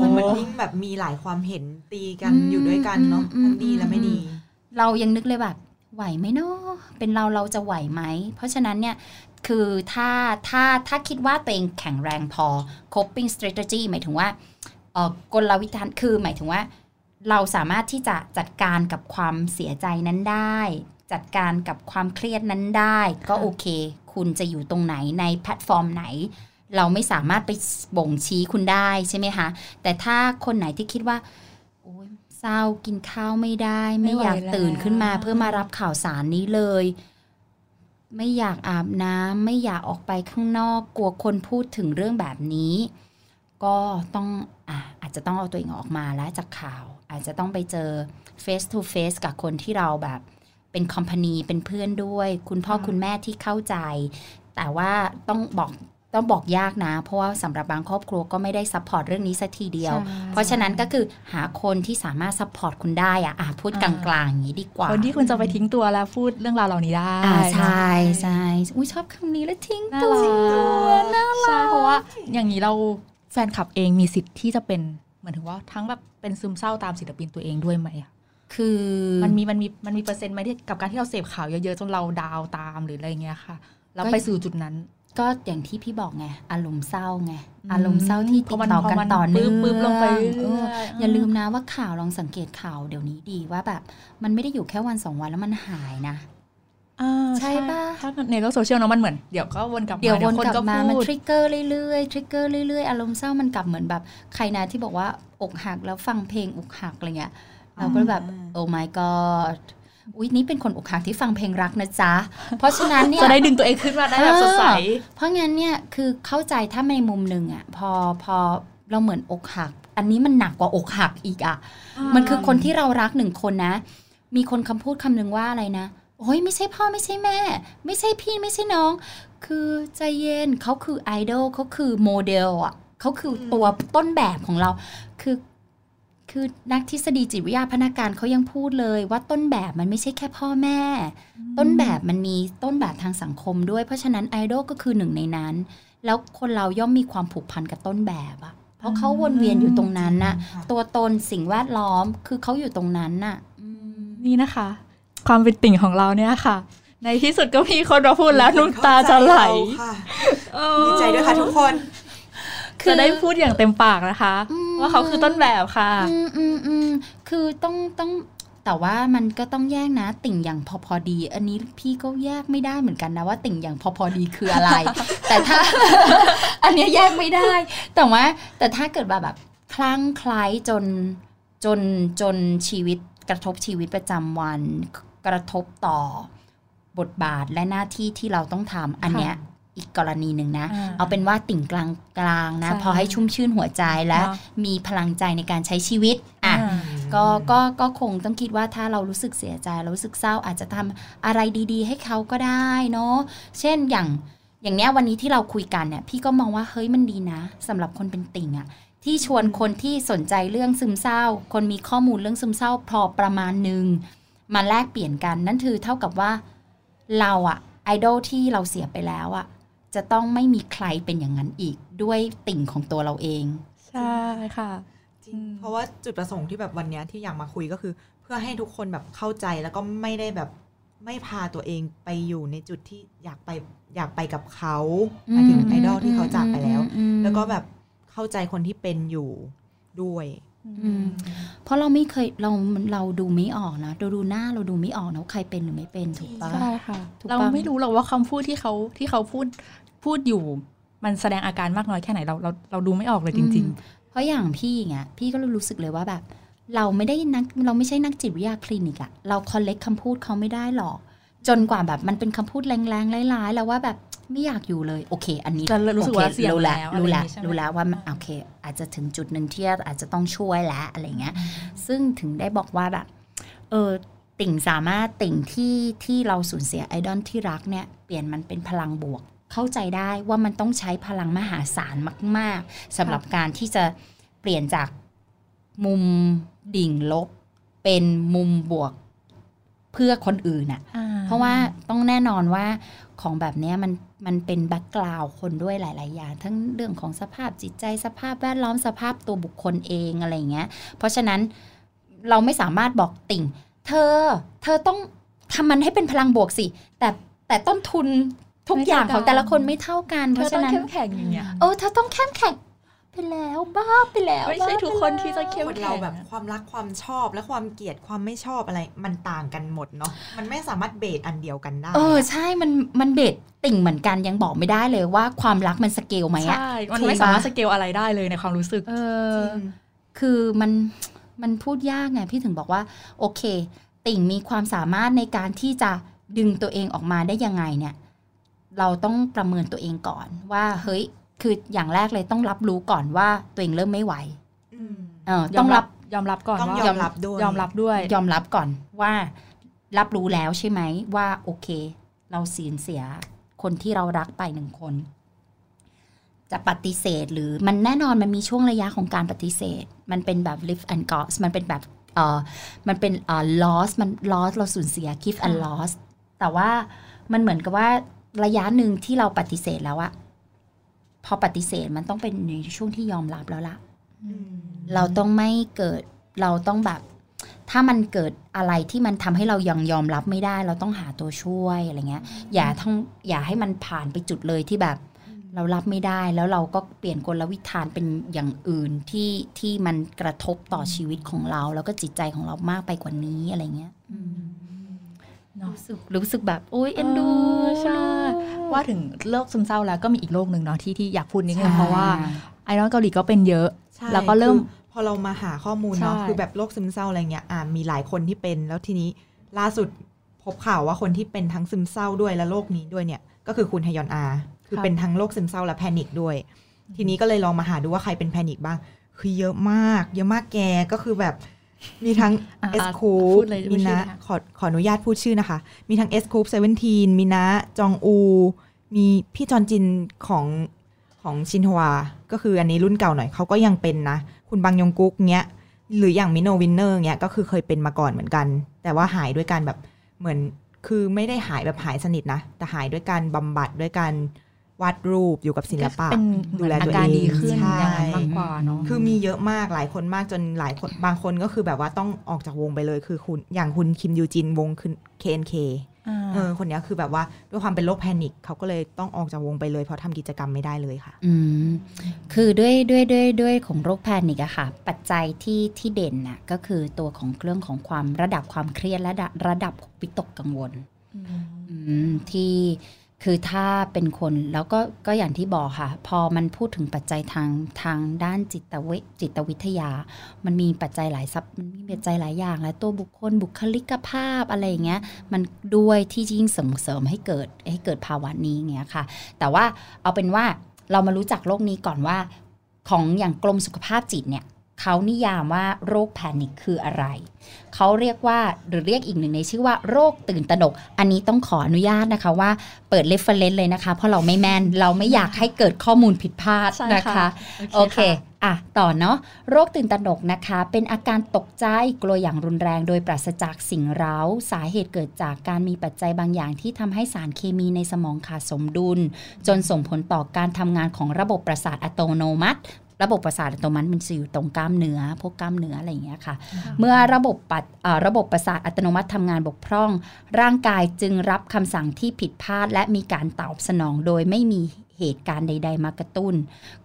มันมันยิ่งแบบมีหลายความเห็นตีกันอืมอยู่ด้วยกันเนาะอืมทั้งดีและไม่ดี เรายังนึกเลยแบบไหวไหมเนาะเป็นเราเราจะไหวไหม เพราะฉะนั้นเนี่ยคือถ้าถ้าถ้าคิดว่าตัวเองแข็งแรงพอ coping strategy หมายถึงว่าเอ่อกลวิธีคือหมายถึงว่า เราสามารถที่จะจัดการกับความเสียใจนั้นได้ จัดการกับความเครียดนั้นได้ ก็โอเค คุณจะอยู่ตรงไหนในแพลตฟอร์มไหน เราไม่สามารถไปบ่งชี้คุณได้ใช่ไหมคะ แต่ถ้าคนไหนที่คิดว่าโอ๊ยเศร้ากินข้าวไม่ได้ ไม่อยากตื่นขึ้นมาเพื่อมารับข่าวสารนี้เลย ไม่อยากอาบน้ำไม่อยากออกไปข้างนอก กลัวคนพูดถึงเรื่องแบบนี้ ก็ต้องอะอาจจะต้องเอาตัวเองออกมาแล้วจากข่าว อาจจะต้องไปเจอ face to face กับคนที่เราแบบ เป็นคอมพานีเป็นเพื่อนด้วย คุณพ่อคุณแม่ที่เข้าใจ แต่ว่าต้องบอกต้องบอกยากนะ เพราะว่าสำหรับบางครอบครัวก็ไม่ได้ support เรื่องนี้สักทีเดียวใช่เพราะฉะนั้นก็คือหาคนที่สามารถ support คุณได้อะอะพูดกลางๆอย่างนี้ดีกว่า คนที่คุณจะไปทิ้งตัวแล้วพูดเรื่องราวเหล่านี้ได้อ่าใช่ใช่อุ้ยชอบคำนี้แล้วทิ้งน่าตัวรักใช่เพราะว่าอย่างนี้เราแฟนคลับเองมีสิทธิ์ที่จะเป็นเหมือนถึงว่าทั้งแบบเป็นซึมเศร้าตามศิลปินตัวเองด้วยไหมอะ คือมันมีมันมีมันมีเปอร์เซ็นต์ไหมที่กับการที่เราเสพข่าวเยอะๆจนเรา down ตามหรืออะไรเงี้ยค่ะแล้วไปสู่จุดนั้น ก็อย่างที่พี่บอกไงอารมณ์เศร้าไงอารมณ์เศร้าที่พติอดมันต่อกันพอมันต่อเนื่องปึ๊บๆลงไปเรื่อยๆเอออย่าลืมนะว่าข่าวลองสังเกตข่าวเดี๋ยวนี้ดีว่าแบบ มันไม่ได้อยู่แค่วันสองวันแล้วมันหายนะอ่าใช่ปะถ้าในโลกโซเชียลเนาะมันเหมือนเดี๋ยวก็วนกลับมาเดี๋ยววนคนกลับมาพูดมันทริกเกอร์เรื่อยๆทริกเกอร์เรื่อยๆอารมณ์เศร้ามันกลับเหมือนแบบ ใครนะที่บอกว่าอกหักแล้วฟังเพลงอกหักอะไรเงี้ย เราก็แบบ โอ้ my god อุ๊ยนี่เป็นคนอกหักที่ฟังเพลงรักนะจ๊ะ เพราะฉะนั้นเนี่ยจะได้ดึงตัวเองขึ้นมาได้แบบสดใส เพราะงั้นเนี่ยคือเข้าใจถ้าในมุมหนึ่งอะพอพอเราเหมือนอกหัก อันนี้มันหนักกว่าอกหักอีกอะมันคือคนที่เรารักหนึ่งคนนะ มีคนคำพูดคำหนึ่งว่าอะไรนะโอ้ยไม่ใช่พ่อไม่ใช่แม่ ไม่ใช่พี่ไม่ใช่น้อง คือใจเย็นเขาคือไอดอลเขาคือโมเดลอะเขาคือตัวต้นแบบของเรา คือ คือนักทฤษฎีจิตวิทยาพนักการเขายังพูดเลยว่าต้นแบบมันไม่ใช่แค่พ่อแม่ ต้นแบบมันมีต้นแบบทางสังคมด้วย เพราะฉะนั้นไอดอลก็คือหนึ่งในนั้น แล้วคนเราย่อมมีความผูกพันกับต้นแบบอะเพราะเขาวนเวียนอยู่ตรงนั้นน่ะค่ะตัวตนสิ่งแวดล้อมคือเขาอยู่ตรงนั้นน่ะอืมนี่นะคะ ความเป็นติ่งของเราเนี่ยค่ะ ในที่สุดก็มีคนมาพูดแล้วน้ำตาจะไหลค่ะดีใจด้วยค่ะทุกคน จะได้พูดอย่างเต็มปากนะคะ ว่าเขาคือต้นแบบค่ะอืมอืมอืมคือต้องต้องแต่ว่ามันก็ต้องแยกนะ ติ่งอย่างพอพอดี อันนี้พี่ก็แยกไม่ได้เหมือนกันนะว่าติ่งอย่างพอพอดีคืออะไร แต่ถ้า อันเนี้ยแยกไม่ได้ แต่ว่า แต่ถ้าเกิดว่าแบบคลั่งไคล้จนจนจนชีวิตกระทบชีวิตประจำวัน กระทบต่อบทบาทและหน้าที่ที่เราต้องทำอันเนี้ย อีกกรณีหนึ่งนะอ่าเอาเป็นว่าติ่งกลางกลางๆนะใช่พอให้ชุ่มชื่นหัวใจและเนอะมีพลังใจในการใช้ชีวิตอะอ่าก็ก็ก็คงต้องคิดว่าถ้าเรารู้สึกเสียใจเรารู้สึกเศร้าอาจจะทำอะไรดี ๆ ให้เขาก็ได้เนาะเช่นอย่างอย่างเนี้ยวันนี้ที่เราคุยกันเนี่ยพี่ก็มองว่าเฮ้ยมันดีนะสำหรับคนเป็นติ่งอะที่ชวนคนที่สนใจเรื่องซึมเศร้า คนมีข้อมูลเรื่องซึมเศร้าพอประมาณหนึ่งมาแลกเปลี่ยนกันนั่นคือเท่ากับว่าเราอะไอดอลที่เราเสียไปแล้วอะ จะต้องไม่มีใครเป็นอย่างนั้นอีกด้วยติ่งของตัวเราเอง ใช่ค่ะจริงเพราะว่าจุดประสงค์ที่แบบวันเนี้ยที่อยากมาคุยก็คือ เพื่อให้ทุกคนแบบเข้าใจแล้วก็ไม่ได้แบบไม่พาตัวเองไปอยู่ในจุดที่อยากไปอยากไปกับเขาหมายถึงไอดอลที่เขาจากไปแล้วอืมแล้วก็แบบเข้าใจคนที่เป็นอยู่ด้วยอืม เพราะเราไม่เคยเราเราดูไม่ออกนะเราดูหน้าเราดูไม่ออกนะว่าใครเป็นหรือไม่เป็นถูกปะใช่ค่ะถูกปะเราไม่รู้หรอกว่าคำพูดที่เขาที่เขาพูดพูดอยู่ มันแสดงอาการมากน้อยแค่ไหนเราเราเราดูไม่ออกเลยจริงเพราะอย่างพี่เงี้ยพี่ก็รู้สึกเลยว่าแบบ เราไม่ได้นักเราไม่ใช่นักจิตวิทยาคลินิกอะเราคอลเลกคำพูดเขาไม่ได้หรอกจนกว่าแบบมันเป็นคำพูดแรงๆร้ายๆแล้วว่าแบบ ไม่อยากอยู่เลย โอเค อันนี้จะรู้สึกโอคว่าเสี่ยงรู้แล้วแล้วรู้แล้วอะไรอย่างงี้ใช่ไหมรู้แล้วว่ามันโอเค อาจจะถึงจุดหนึ่งที่อาจจะต้องช่วยแล้วอะไรเงี้ย ซึ่งถึงได้บอกว่าแบบเออติ่งสามารถติ่งที่ที่เราสูญเสียไอดอลที่รักเนี่ยเปลี่ยนมันเป็นพลังบวก เข้าใจได้ว่ามันต้องใช้พลังมหาศาลมาก ๆสำหรับการที่จะเปลี่ยนจากมุมดิ่งลบ เป็นมุมบวก เพื่อคนอื่นน่ะๆอ่เพราะว่าต้องแน่นอนว่าของแบบเนี้ยมันมันเป็นแบ็กกราวคนด้วยหลาย ๆ อย่าง ทั้งเรื่องของสภาพจิตใจสภาพแวดล้อมสภาพตัวบุคคลเองอะไรอย่างเงี้ย เพราะฉะนั้นเราไม่สามารถบอกติ่ง เธอ เธอต้องทำมันให้เป็นพลังบวกสิ แต่แต่ต้นทุนทุกอย่างของแต่ละคนไม่เท่ากัน เพเธอราะต้อฉะงนั้นเข้มแข็งอย่างเงี้ยเออเธอต้องเข้มแข็ง ไปแล้วบ้าไปแล้วไม่ใช่บ้าทุกไปคนแล้วที่จะเข้มคนแข็เรางแบบความรักความชอบและความเกลียดความไม่ชอบอะไรมันต่างกันหมดเนาะมันไม่สามารถ base อันเดียวกันได้เออใช่มันมันเป็นติ่งเหมือนกันยังบอกไม่ได้เลยว่าความรักมันสเกลไหมอะใช่มันถูกไม่สามารถปะสเกลอะไรได้เลยในความรู้สึกเออจริงคือมันมันพูดยากไงพี่ถึงบอกว่า โอเค ติ่งมีความสามารถในการที่จะดึงตัวเองออกมาได้ยังไงเนี่ย เราต้องประเมินตัวเองก่อนว่าเฮ้ย คืออย่างแรกเลยต้องรับรู้ก่อนว่าตัวเองเริ่มไม่ไหวอืมเออยอต้อมงรัรับบยอมรับก่อนต้องว่ายอมรับด้วยยอมรับด้วย ยอมรับก่อนว่า รับรู้แล้วใช่ไหมว่าโอเค เราสูญเสียคนที่เรารักไปหนึ่งคน จะปฏิเสธหรือมันแน่นอนมันมีช่วงระยะของการปฏิเสธ มันเป็นแบบ live and g o s มันเป็นแบบเออมันเป็นเอ่อ loss มัน loss เราสูญเสีย give and ค่ะ loss แต่ว่ามันเหมือนกับว่าระยะหนึ่งที่เราปฏิเสธแล้วอะ พอปฏิเสธมันต้องเป็นในช่วงที่ยอมรับแล้วล่ะอืมเราต้องไม่เกิดเราต้องแบบ ถ้ามันเกิดอะไรที่มันทำให้เรายังยอมรับไม่ได้ เราต้องหาตัวช่วยอะไรเงี้ย อย่าทั้งอย่าให้มันผ่านไปจุดเลยที่แบบ เรารับไม่ได้แล้วเราก็เปลี่ยนกลวิธานเป็นอย่างอื่นที่ที่มันกระทบต่อชีวิตของเรา แล้วก็จิตใจของเรามากไปกว่านี้อะไรเงี้ยเนาะ รู้สึกรู้สึกแบบโอ๊ยเอ็นดูเออใช่ว่าถึงโรคซึมเศร้าแล้วก็มีอีกโรคหนึ่งเนาะที่ที่อยากพูดนิดนึใช่งเพราะว่าไอดอลเกาหลีก็เป็นเยอะใช่แล้วก็เริ่มคือพอเรามาหาข้อมูลเนาะใช่คือแบบโรคซึมเศร้าอะไรเงี้ยอ่ามีหลายคนที่เป็นแล้วทีนี้ล่าสุดพบข่าวว่าคนที่เป็นทั้งซึมเศร้าด้วยและโรคนี้ด้วยเนี่ยก็คือคุณฮยอนอา คือเป็นทั้งโรคซึมเศร้าและ panic ด้วย ทีนี้ก็เลยลองมาหาดูว่าใครเป็น panic บ้าง คือเยอะมาก เยอะมากแกก็คือแบบ มีทั้งอะเอสอะคูพูดเลยพูมีดชื่อนะนะคะขอขออนุญาตพูดชื่อนะคะ มีทั้ง S.Coups Seventeen มีนะ จองอู มีพี่จอนจินของของชินฮวา ก็คืออันนี้รุ่นเก่าหน่อยเขาก็ยังเป็นนะ คุณบังยงกุ๊กเนี้ย หรืออย่างมิโน WINNER เนี้ย ก็คือเคยเป็นมาก่อนเหมือนกัน แต่ว่าหายด้วยการแบบเหมือนคือไม่ได้หายแบบหายสนิทนะ แต่หายด้วยการบำบัดด้วยการ วาดรูปอยู่กับศิลปะเป็นดูแลอาตัวการเองดีขึ้นใช่อย่างนั้นมากกว่าเนาะคือมีเยอะมากหลายคนมากจนหลายคนบางคนก็คือแบบว่าต้องออกจากวงไปเลยคือคุณอย่างคุณคิมยูจินวงคือ KNK เออคนเนี้ยคือแบบว่าด้วยความเป็นโรค panic เขาก็เลยต้องออกจากวงไปเลยเพราะทำกิจกรรมไม่ได้เลยค่ะ อืมคือด้วยด้วยด้วยด้วยของโรค panic อะค่ะ ปัจจัยที่ที่เด่นน่ะก็คือตัวของเรื่องของความระดับความเครียดและระดับระดับวิตกกังวลอืมที่ คือถ้าเป็นคนแล้วก็ก็อย่างที่บอกค่ะ พอมันพูดถึงปัจจัยทางทางด้านจิตวิจิตวิทยา มันมีปัจจัยหลายซับมันมีปัจจัยหลายอย่างและตัวบุคคลบุคลิกภาพอะไรอย่างเงี้ยมันด้วยที่ยิ่งส่งเสริมให้เกิดให้เกิดภาวะนี้เงี้ยค่ะ แต่ว่าเอาเป็นว่าเรามารู้จักโรคนี้ก่อนว่าของอย่างกรมสุขภาพจิตเนี่ย เขานิยามว่าโรค panic คืออะไร เขาเรียกว่าหรือเรียกอีกหนึ่งในชื่อว่าโรคตื่นตระหนก อันนี้ต้องขออนุญาตนะคะว่าเปิด reference เลยนะคะ เพราะเราไม่แม่นเราไม่อยากให้เกิดข้อมูลผิดพลาดใช่นะคะค่ะโอเคอะต่อเนาะโรคตื่นตระหนกนะคะ เป็นอาการตกใจกลัวอย่างรุนแรงโดยปราศจากสิ่งเร้า สาเหตุเกิดจากการมีปัจจัยบางอย่างที่ทำให้สารเคมีในสมองขาดสมดุล จนส่งผลต่อการทำงานของระบบประสาทอัตโนมัติ ระบบประสาทอัตโนมัติมันจะอยู่ตรงกล้ามเนื้อพวกกล้ามเนื้ออะไรอย่างเงี้ยค่ะ เมื่อระบบปัดเอ่อระบบประสาทอัตโนมัติทำงานบกพร่อง ร่างกายจึงรับคำสั่งที่ผิดพลาด และมีการตอบสนองโดยไม่มีเหตุการณ์ใด ๆ มากระตุ้น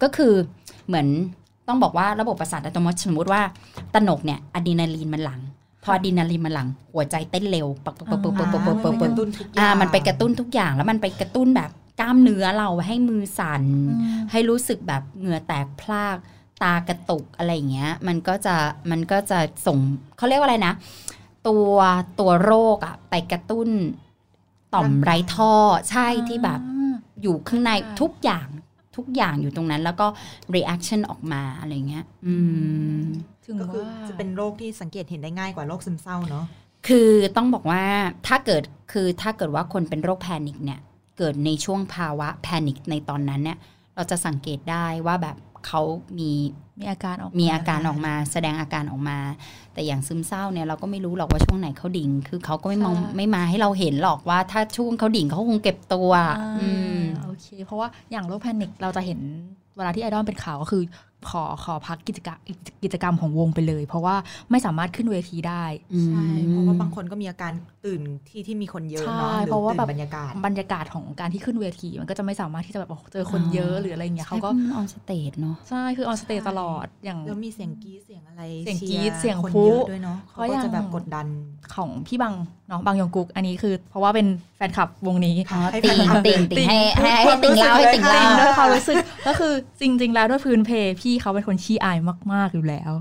ก็คือเหมือนต้องบอกว่าระบบประสาทอัตโนมัติสมมติว่าตระหนกเนี่ยอะดรีนาลีนมันหลัง พออะดรีนาลีนมันหลัง หัวใจเต้นเร็วปักปักปักปักปักปักปักปักปักตุ้นทุกอย่าอ่างมันไปกระตุ้นทุกอย่างแล้วมันไปกระตุ้นแบบ กล้ามเนื้อเราให้มือสั่น ให้รู้สึกแบบเหงื่อแตกพลากตากระตุกอะไรอย่างเงี้ย มันก็จะมันก็จะส่งเขาเรียกว่าอะไรนะ ตัวตัวโรคอะไปกระตุ้นต่อมไร้ท่อใช่ที่แบบอยู่ข้างในค่ะทุกอย่างทุกอย่างอยู่ตรงนั้นแล้วก็ reaction ออกมาอะไรเงี้ย อืมถึงก็คือว่าจะเป็นโรคที่สังเกตเห็นได้ง่ายกว่าโรคซึมเศร้าเนาะคือต้องบอกว่าถ้าเกิดคือถ้าเกิดว่าคนเป็นโรคแพนิคเนี่ย เกิดในช่วงภาวะแพนิคในตอนนั้นเนี่ยเราจะสังเกตได้ว่าแบบเขามีมีอาการออกมีอาการออกมา แสดงอาการออกมา แต่อย่างซึมเศร้าเนี่ยเราก็ไม่รู้หรอกว่าช่วงไหนเขาดิ่ง คือเขาก็ไม่มองไม่มาให้เราเห็นหรอกว่า ถ้าช่วงเขาดิ่งเขาคงเก็บตัวอ่าอืมโอเค เพราะว่าอย่างโรค panic เราจะเห็นเวลาที่ไอดอลเป็นข่าวก็คือขอขอพักกิจกรรมกิจกรรมของวงไปเลย เพราะว่าไม่สามารถขึ้นเวทีได้ใช่เพราะว่าบางคนก็มีอาการ ตื่นที่ที่มีคนเยอะเนาะใช่หรือเพราะว่าตื่แบบนบรรยากาศบรรยากาศของการที่ขึ้นเวที มันก็จะไม่สามารถที่จะแบบโอ้โหเจอคนเยอะหรืออะไรอย่างเงี้ยเขาก็ on stage เนาะใช่คือ on stage ใช่ตลอดอย่างแล้วมีเสียงกรี๊ดเสียงอะไรเสียงกรี๊ดเชีร์เสียงคนพลุเยอะด้วยเนาะเขาเพราะก็อย่างจะแบบกดดันของพี่บังเนาะบังยองกุกอันนี้คือ เพราะว่าเป็นแฟนคลับวงนี้อ๋อให้ติงแฟนคลับติงติงให้ให้ให้ความติงรู้สึกเล่าให้เลยติงค่ะเล่าด้วยความรู้สึกก็คือจริง ๆ แล้วด้วยพื้นเพพี่เขาเป็นคนขี้อายมาก ๆอยู่แล้ว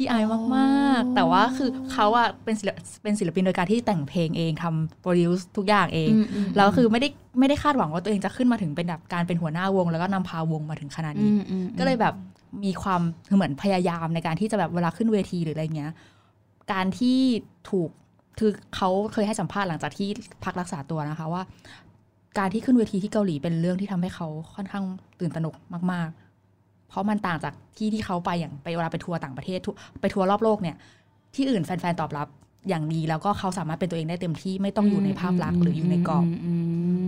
ขี้อายมากๆ แต่ว่าคือเขาอะเป็นศิลปเป็นศิลปินโดยการที่แต่งเพลงเองทำโปรดิวซ์ทุกอย่างเองอืมอืมแล้วคือไม่ได้ไม่ได้คาดหวังว่าตัวเองจะขึ้นมาถึงเป็นแบบการเป็นหัวหน้าวง แล้วก็นำพาวงมาถึงขนาดอืนี้มอืมก็เลยแบบมีความคือเหมือนพยายามในการที่จะแบบเวลาขึ้นเวทีหรืออะไรเงี้ย การที่ถูกคือเขาเคยให้สัมภาษณ์หลังจากที่พักรักษาตัวนะคะว่า การที่ขึ้นเวทีที่เกาหลีเป็นเรื่องที่ทำให้เขาค่อนข้างตื่นตระหนกมากๆ เพราะมันต่างจากที่ที่เขาไปอย่างไปเวลาไปทัวร์ต่างประเทศทัวไปทัวร์รอบโลกเนี่ย ที่อื่นแฟนๆตอบรับอย่างดีแล้วก็เขาสามารถเป็นตัวเองได้เต็มที่ไม่ต้องอยู่ในภาพลักษณ์หรืออยู่ในกรอบม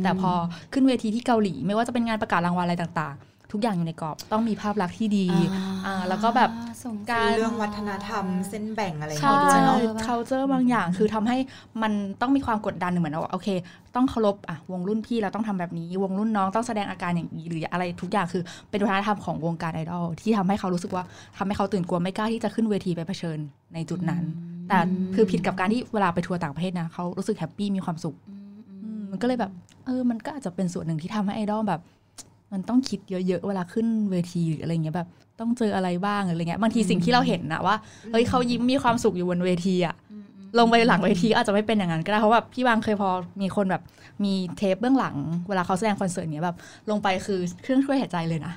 แต่พอขึ้นเวทีที่เกาหลี ไม่ว่าจะเป็นงานประกาศรางวัลอะไรต่างๆ ทุกอย่างอยู่ในกรอบ ต้องมีภาพลักษณ์ที่ดีอ่าแล้วก็แบบสงการเรื่องวัฒนธรรมเส้นแบ่งอะไรใช่ด้วยเนาะ culture บางอย่างคือทำให้มันต้องมีความกดดันเหมือนว่าโอเค ต้องเคารพอะวงรุ่นพี่เราต้องทำแบบนี้ วงรุ่นน้องต้องแสดงอาการอย่างนี้หรืออะไรทุกอย่างคือเป็นวัฒนธรรมของวงการไอดอลที่ทำให้เขารู้สึกว่าทำให้เขาตื่นกลัวไม่กล้าที่จะขึ้นเวทีไปเผชิญในจุดนั้น แต่คือผิดกับการที่เวลาไปทัวร์ต่างประเทศนะเขารู้สึก happy มีความสุขอืมมันก็เลยแบบเออมันก็อาจจะเป็นส่วนหนึ่งที่ทำให้ไอดอลแบบ มันต้องคิดเยอะๆเวลาขึ้นเวทีหรืออะไรเงี้ยแบบ ต้องเจออะไรบ้างหรืออะไรเงี้ยบางทีสิ่งที่เราเห็นนะว่าเฮ้ยเขายิ้มมีความสุขอยู่บนเวทีอะลงไปหลังเวทีก็อาจจะไม่เป็นอย่างนั้นก็ได้เพราะแบบพี่บางเคยพอมีคนแบบมีเทปเบื้องหลัง เวลาเขาแสดงคอนเสิร์ตเนี้ยแบบลงไปคือเครื่องช่วยหายใจเลยนะ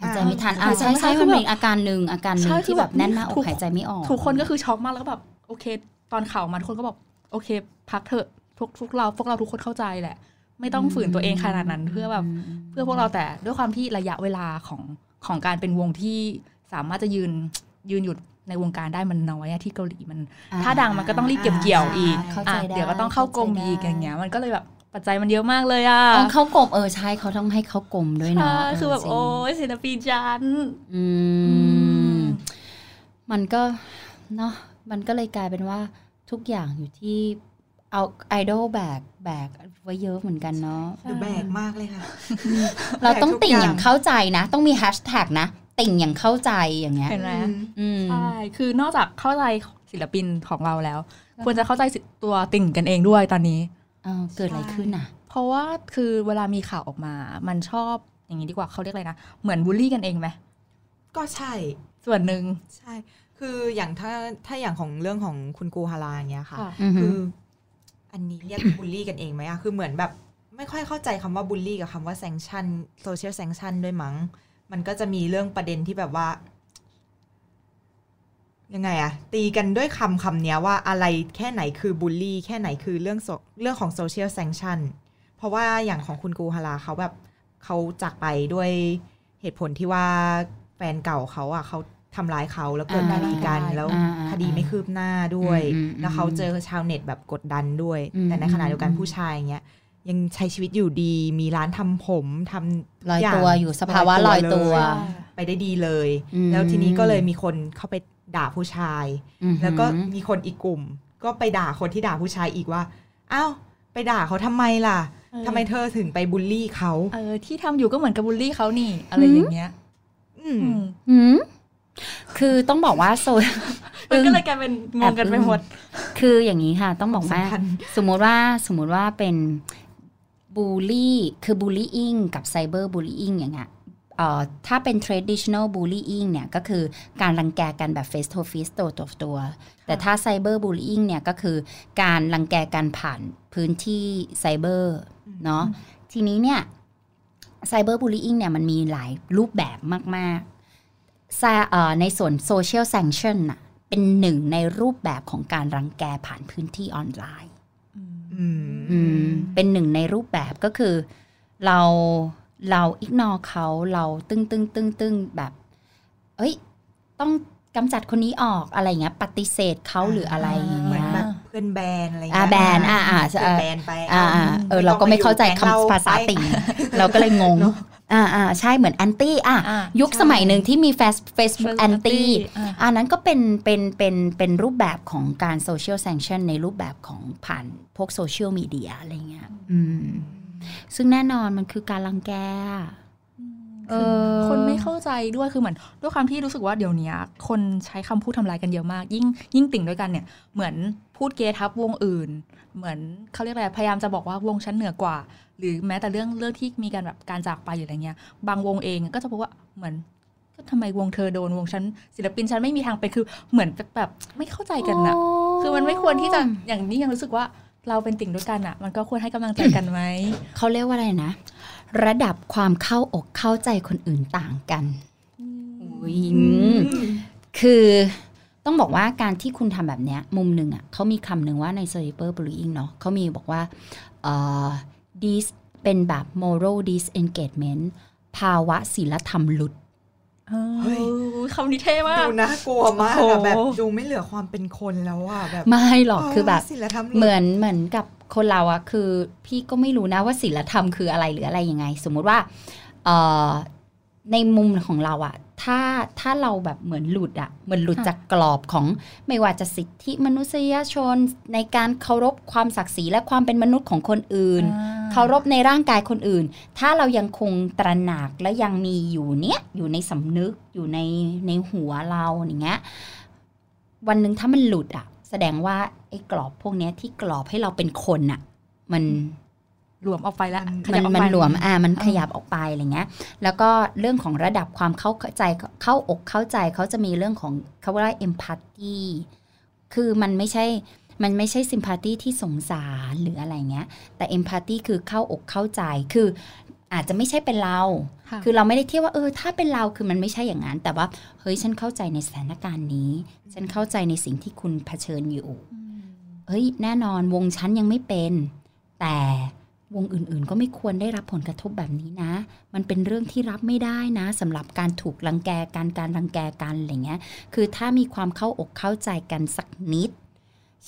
หายใจไม่ทันอ่าหายใจใช่ไม่ทัใช่นคืมันอแบบเป็นอาการหนึ่งอาการหนึ่งใช่คือที่แบบแบบแน่นหน้าอทุกกหายใจไม่ออกทุกคนก็คือช็อกมากแล้วก็แบบโอเค ตอนข่าวมาทุกคนก็บอกโอเค พักเถอะพวกพวกเราพวกเราทุกคนเข้าใจแหละ ไม่ต้องฝืนตัวเองขนาดนั้น เพื่อแบบเพื่อพวกเราแต่ด้วยความที่ระยะเวลาของของการเป็นวงที่สามารถจะยืนยืนหยุดในวงการได้มันน้อยอะที่เกาหลีมันอ่าถ้าดังมันก็ต้องรีบเก็บเกี่ยวอีกเข้าใจอะได้เดี๋ยวก็ต้องเข้ากรมอีกเข้าใจได้อย่างเงี้ยมันก็เลยแบบปัจจัยมันเยอะมากเลยอะอ๋อเข้ากลมเออใช่เขาต้องให้เข้ากลมด้วยเนาะใช่คือแบบจริงโอ้ยศิลปินจันอืมมันก็เนาะมันก็เลยกลายเป็นว่าทุกอย่างอยู่ที่ เอาไอดอลแบกแบกไว้เยอะเหมือนกันเนาะดูแบกมากเลยค่ะ เราต้องแบกทุกติ่งอย่างอย่างเข้าใจนะ ต้องมีแฮชแท็กนะติ่งอย่างเข้าใจอย่างเงี้ยเห็นไหมอืมใช่คือนอกจากเข้าใจศิลปินของเราแล้ว ควรจะเข้าใจตัวติ่งกันเองด้วยตอนนี้เออเกิดอะไรขึ้นอะเพเพราะว่าคือเวลามีข่าวออกมา มันชอบอย่างนี้ดีกว่าเขาเรียกอะไรนะเหมือนบูลลี่กันเองไหมก็ใช่ส่วนหนึ่งใช่ คืออย่างถ้าถ้าอย่างของเรื่องของคุณกูฮาราอย่างเงี้ยค่ะค่ะอื อันนี้เรียกบูลลี่กันเองไหมอะคือเหมือนแบบไม่ค่อยเข้าใจคำว่าบูลลี่กับคำว่า sanction social sanction ด้วยมั้ง มันก็จะมีเรื่องประเด็นที่แบบว่า ยังไงอะตีกันด้วยคำคำเนี้ยว่าอะไรแค่ไหนคือบูลลี่แค่ไหนคือเรื่องโซเรื่องของ social sanctionเพราะว่าอย่างของคุณกูฮาราเขาแบบเขาจากไปด้วยเหตุผลที่ว่าแฟนเก่าเขาอะเขา ทำร้ายเขาแล้วเกิดอ่าคดีกัน แล้วอ่าอ่าคดีไม่คืบหน้าด้วยอืมอืมแล้วเขาเจอชาวเน็ตแบบกดดันด้วยอืมแต่ในขณะเดียวกันอืมผู้ชายอย่างเงี้ยยังใช้ชีวิตอยู่ดี มีร้านทำผมทำลอยางตัวอยู่สภาวะลอยตัวเลไปได้ดีเลยอืมแล้วทีนี้ก็เลยมีคนเข้าไปด่าผู้ชายอือหือแล้วก็มีคนอีกกลุ่ม ก็ไปด่าคนที่ด่าผู้ชายอีกว่าอ้าวไปด่าเขาทำไมล่ะเออทำไมเธอถึงไปบูลลี่เขาเออที่ทำอยู่ก็เหมือนกับบูลลี่เขานี่ อะไรอย่างเงี้ย อืมอืมหืม คือต้องบอกว่าโซมันก็เลยกลายเป็นงงกันไปหมด คืออย่างนี้ค่ะ ต้องบอกว่าสำคัญสมมุติว่าสมมุติว่าเป็นบูลลี่คือ bullying กับ cyberbullying อย่างเงี้ยเอ่อถ้าเป็น traditional bullying เนี่ยก็คือการรังแกกันแบบ face to face ตัวต่อตัว แต่ถ้า cyber bullying เนี่ยก็คือการรังแกกันผ่านพื้นที่ไซเบอร์เนาะทีนี้เนี่ย cyber bullying เนี่ยมันมีหลายรูปแบบมากๆ Sa- เอ่อ ในส่วน social sanction น่ะเป็นหนึ่งในรูปแบบของการรังแกผ่านพื้นที่ออนไลน์อืมอืมเป็นหนึ่งในรูปแบบก็คือ เราเรา ignore เขาเราตึ้งตึ้งตึ้งตึ้งแบบ เอ้ย ต้องกำจัดคนนี้ออกอะไรเงี้ย ปฏิเสธเขาหรืออะไรอย่างเงี้ยเหมือนแบบเพื่อนแบนอะไรอ่าเงี้ยแบนอ่าอ่าเพื่อนแบนไปอ่าอ่าเออเราก็ไม่เข้าใจคำภาษาติ่งเราก็เลยงง อ่าอ่าใช่เหมือนแอนตี้อะอ่ายุคสมัยหนึ่งที่มีเฟซเฟซบุ๊กแอนตี้อ่าอันนั้นก็เป็นเป็นเป็นเป็นรูปแบบของการ social sanction ในรูปแบบของผ่านพวกโซเชียลมีเดียอะไรเงี้ยอืมซึ่งแน่นอนมันคือการรังแกอะเออคนไม่เข้าใจด้วยคือเหมือนด้วยความที่รู้สึกว่าเดี๋ยวนี้คนใช้คำพูดทำลายกันเยอะมาก ยิ่งยิ่งติ่งด้วยกันเนี่ยเหมือนพูดเกทับวงอื่น เหมือนเขาเรียกอะไรพยายามจะบอกว่าวงฉันเหนือกว่า หรือแม้แต่เรื่องเรื่องที่มีการแบบการจากไปหรืออะไรเงี้ย บางวงเองก็จะบอกว่าเหมือนก็ทำไมวงเธอโดนวงฉันศิลปินฉันไม่มีทางไปนคือเหมือนแบบไม่เข้าใจกันนะคือมันไม่ควรที่จะอย่างนี้ยังรู้สึกว่าเราเป็นติ่งด้วยกันอะมันก็ควรให้กำลังใจกันไหมเขาเรียกว่าอะไรนะ ระดับความเข้าอกเข้าใจคนอื่นต่างกันอุ๊ยคือต้องบอกว่าการที่คุณทำแบบเนี้ย มุมหนึ่งอะเขามีคำหนึ่งว่าใน cyber bullying เนาะเขามีบอกว่าเอ่อ dis เป็นแบบ moral disengagement ภาวะศีลธรรมหลุดเฮ้ยคำนี้เท่มาก ดูน่ากลัวมากโอ้อะโหแบบดูไม่เหลือความเป็นคนแล้วอะแบบไม่หรอกคือแบบศิลธรรมเหมือนเหมือนกับคนเราอะคือ พี่ก็ไม่รู้นะว่าศีลธรรมคืออะไรหรืออะไรยังไง สมมุติว่าเอ่อ ในมุมของเราอะถ้าถ้าเราแบบเหมือนหลุดอะเหมือนหลุดค่ะจากกรอบของไม่ว่าจะสิทธิมนุษยชน ในการเคารพความศักดิ์ศรีและความเป็นมนุษย์ของคนอื่น เคารพในร่างกายคนอื่น ถ้าเรายังคงตระหนักและยังมีอยู่เนี้ยอยู่ในสำนึกอยู่ในในหัวเราอย่างเงี้ยวันหนึ่งถ้ามันหลุดอะแสดงว่าไอ้กรอบพวกเนี้ยที่กรอบให้เราเป็นคนอะมัน หลวมออกไปแล้วขมัยันบออกมันไปหลวมอ่ามันเออขยับออกไปอะไรเงี้ย แล้วก็เรื่องของระดับความเข้าใจเข้าอกเข้าใจเขาจะมีเรื่องของเขาเรียกว่า empathy คือมันไม่ใช่มันไม่ใช่ sympathy ที่สงสารหรืออะไรเงี้ย แต่ empathy คือเข้าอกเข้าใจคืออาจจะไม่ใช่เป็นเราค่ะคือเราไม่ได้เทียบว่าเออถ้าเป็นเราคือมันไม่ใช่อย่างนั้น แต่ว่าเฮ้ยฉันเข้าใจในสถานการณ์นี้ ฉันเข้าใจในสิ่งที่คุณเผชิญอยู่ เฮ้ยแน่นอนวงฉันยังไม่เป็น แต่ วงอื่นๆ ก็ไม่ควรได้รับผลกระทบแบบนี้นะ มันเป็นเรื่องที่รับไม่ได้นะสำหรับการถูกรังแกการการรังแกกันอะไรเงี้ย คือถ้ามีความเข้าอกเข้าใจกันสักนิด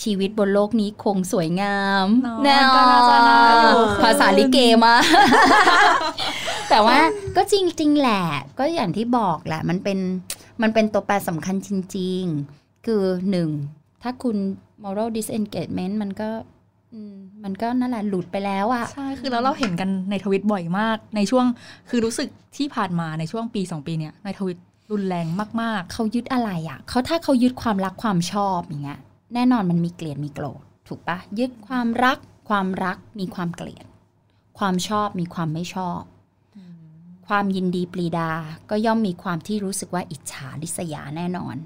ชีวิตบนโลกนี้คงสวยงามเนาะก็น่าจะน่าอยู่ขึ้นภาษาลิเกมา แต่ว่าก็จริง ๆ แหละ ก็อย่างที่บอกแหละ มันเป็นมันเป็นตัวแปรสำคัญจริง ๆ คือหนึ่งถ้าคุณ moral disengagement มันก็อื มมันก็นั่นแหละหลุดไปแล้วอะใช่คือแล้วเราเห็นกันในทวิตบ่อยมาก ในช่วงคือรู้สึกที่ผ่านมาในช่วงปีสองปีเนี่ยในทวิตรุนแรงมากเขายึดอะไรอะ่ะเขาถ้าเขายึดความรักความชอบอย่างเงี้ยแน่นอนมันมีเกลียดมีโกรธถูกปะยึดความรักความรักมีความเกลียด ความชอบมีความไม่ชอบ ความยินดีปรีดา ก็ย่อมมีความที่รู้สึกว่าอิจฉาริษยาแน่นอน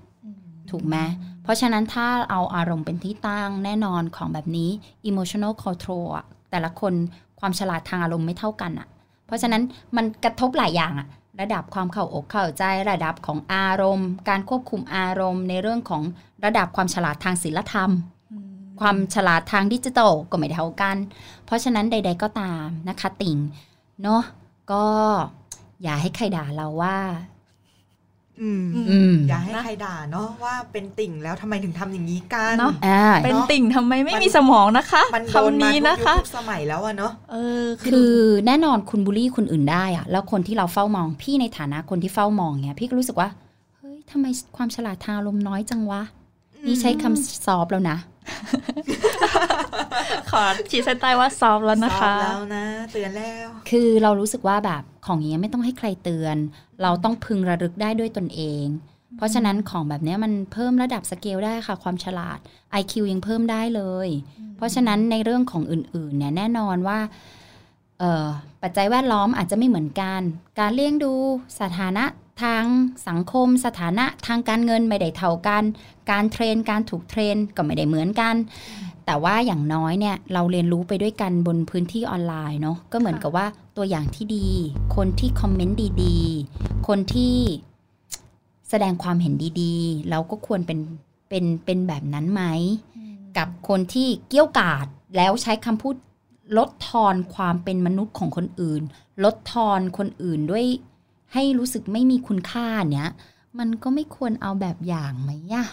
ถูกไหมเพราะฉะนั้นถ้าเอาอารมณ์เป็นที่ตั้งแน่นอนของแบบนี้ emotional control อะแต่ละคนความฉลาดทางอารมณ์ไม่เท่ากันอะเพราะฉะนั้นมันกระทบหลายอย่างอะระดับความเข้าอกเข้าใจระดับของอารมณ์ การควบคุมอารมณ์ ในเรื่องของระดับความฉลาดทางศิลธรรม ความฉลาดทางดิจิทัลก็ไม่เท่ากัน เพราะฉะนั้นใด ๆก็ตามนะคะติ่งเนาะก็อย่าให้ใครด่าเราว่า อืมอืมอย่าให้ใครด่าเนาะว่าเป็นติ่งแล้วทำไมถึงทำอย่างนี้กันเนอะอ่าเป็นติ่งทำไมไม่มีสมองนะคะมันโดนคำมานี้ทุกนะยุคคะทุกสมัยแล้วอะเนาะเออคือแน่นอนคุณบูลลี่คนอื่นได้อะแล้วคนที่เราเฝ้ามองพี่ในฐานะคนที่เฝ้ามองเนี่ยพี่ก็รู้สึกว่าเฮ้ยทำไมความฉลาดทางอารมณ์น้อยจังวะนี่ใช้คำซอฟต์แล้วนะ ขอขีดเส้นใต้ว่าซอฟต์แล้วนะคะสอบแล้วนะเตือนแล้ว คือเรารู้สึกว่าแบบของอย่างเงี้ยไม่ต้องให้ใครเตือน เราต้องพึงระลึกได้ด้วยตนเอง เพราะฉะนั้นของแบบเนี้ยมันเพิ่มระดับสเกลได้ค่ะ ความฉลาด IQ ยังเพิ่มได้เลย เพราะฉะนั้นในเรื่องของอื่นๆเนี่ยแน่นอนว่าเอ่อปัจจัยแวดล้อมอาจจะไม่เหมือนกัน การเลี้ยงดูสถานะ ทางสังคมสถานะทางการเงินไม่ได้เท่ากัน การเทรนการถูกเทรนก็ไม่ได้เหมือนกัน แต่ว่าอย่างน้อยเนี่ยเราเรียนรู้ไปด้วยกันบนพื้นที่ออนไลน์เนาะก็เหมือนกับว่าตัวอย่างที่ดี คนที่คอมเมนต์ดีๆ คนที่แสดงความเห็นดีๆ เราก็ควรเป็นเป็นเป็นแบบนั้นไหม กับคนที่เกี้ยวกาดแล้วใช้คำพูดลดทอนความเป็นมนุษย์ของคนอื่น ลดทอนคนอื่นด้วย ให้รู้สึกไม่มีคุณค่าเนี้ยมันก็ไม่ควรเอาแบบอย่างไหมอะ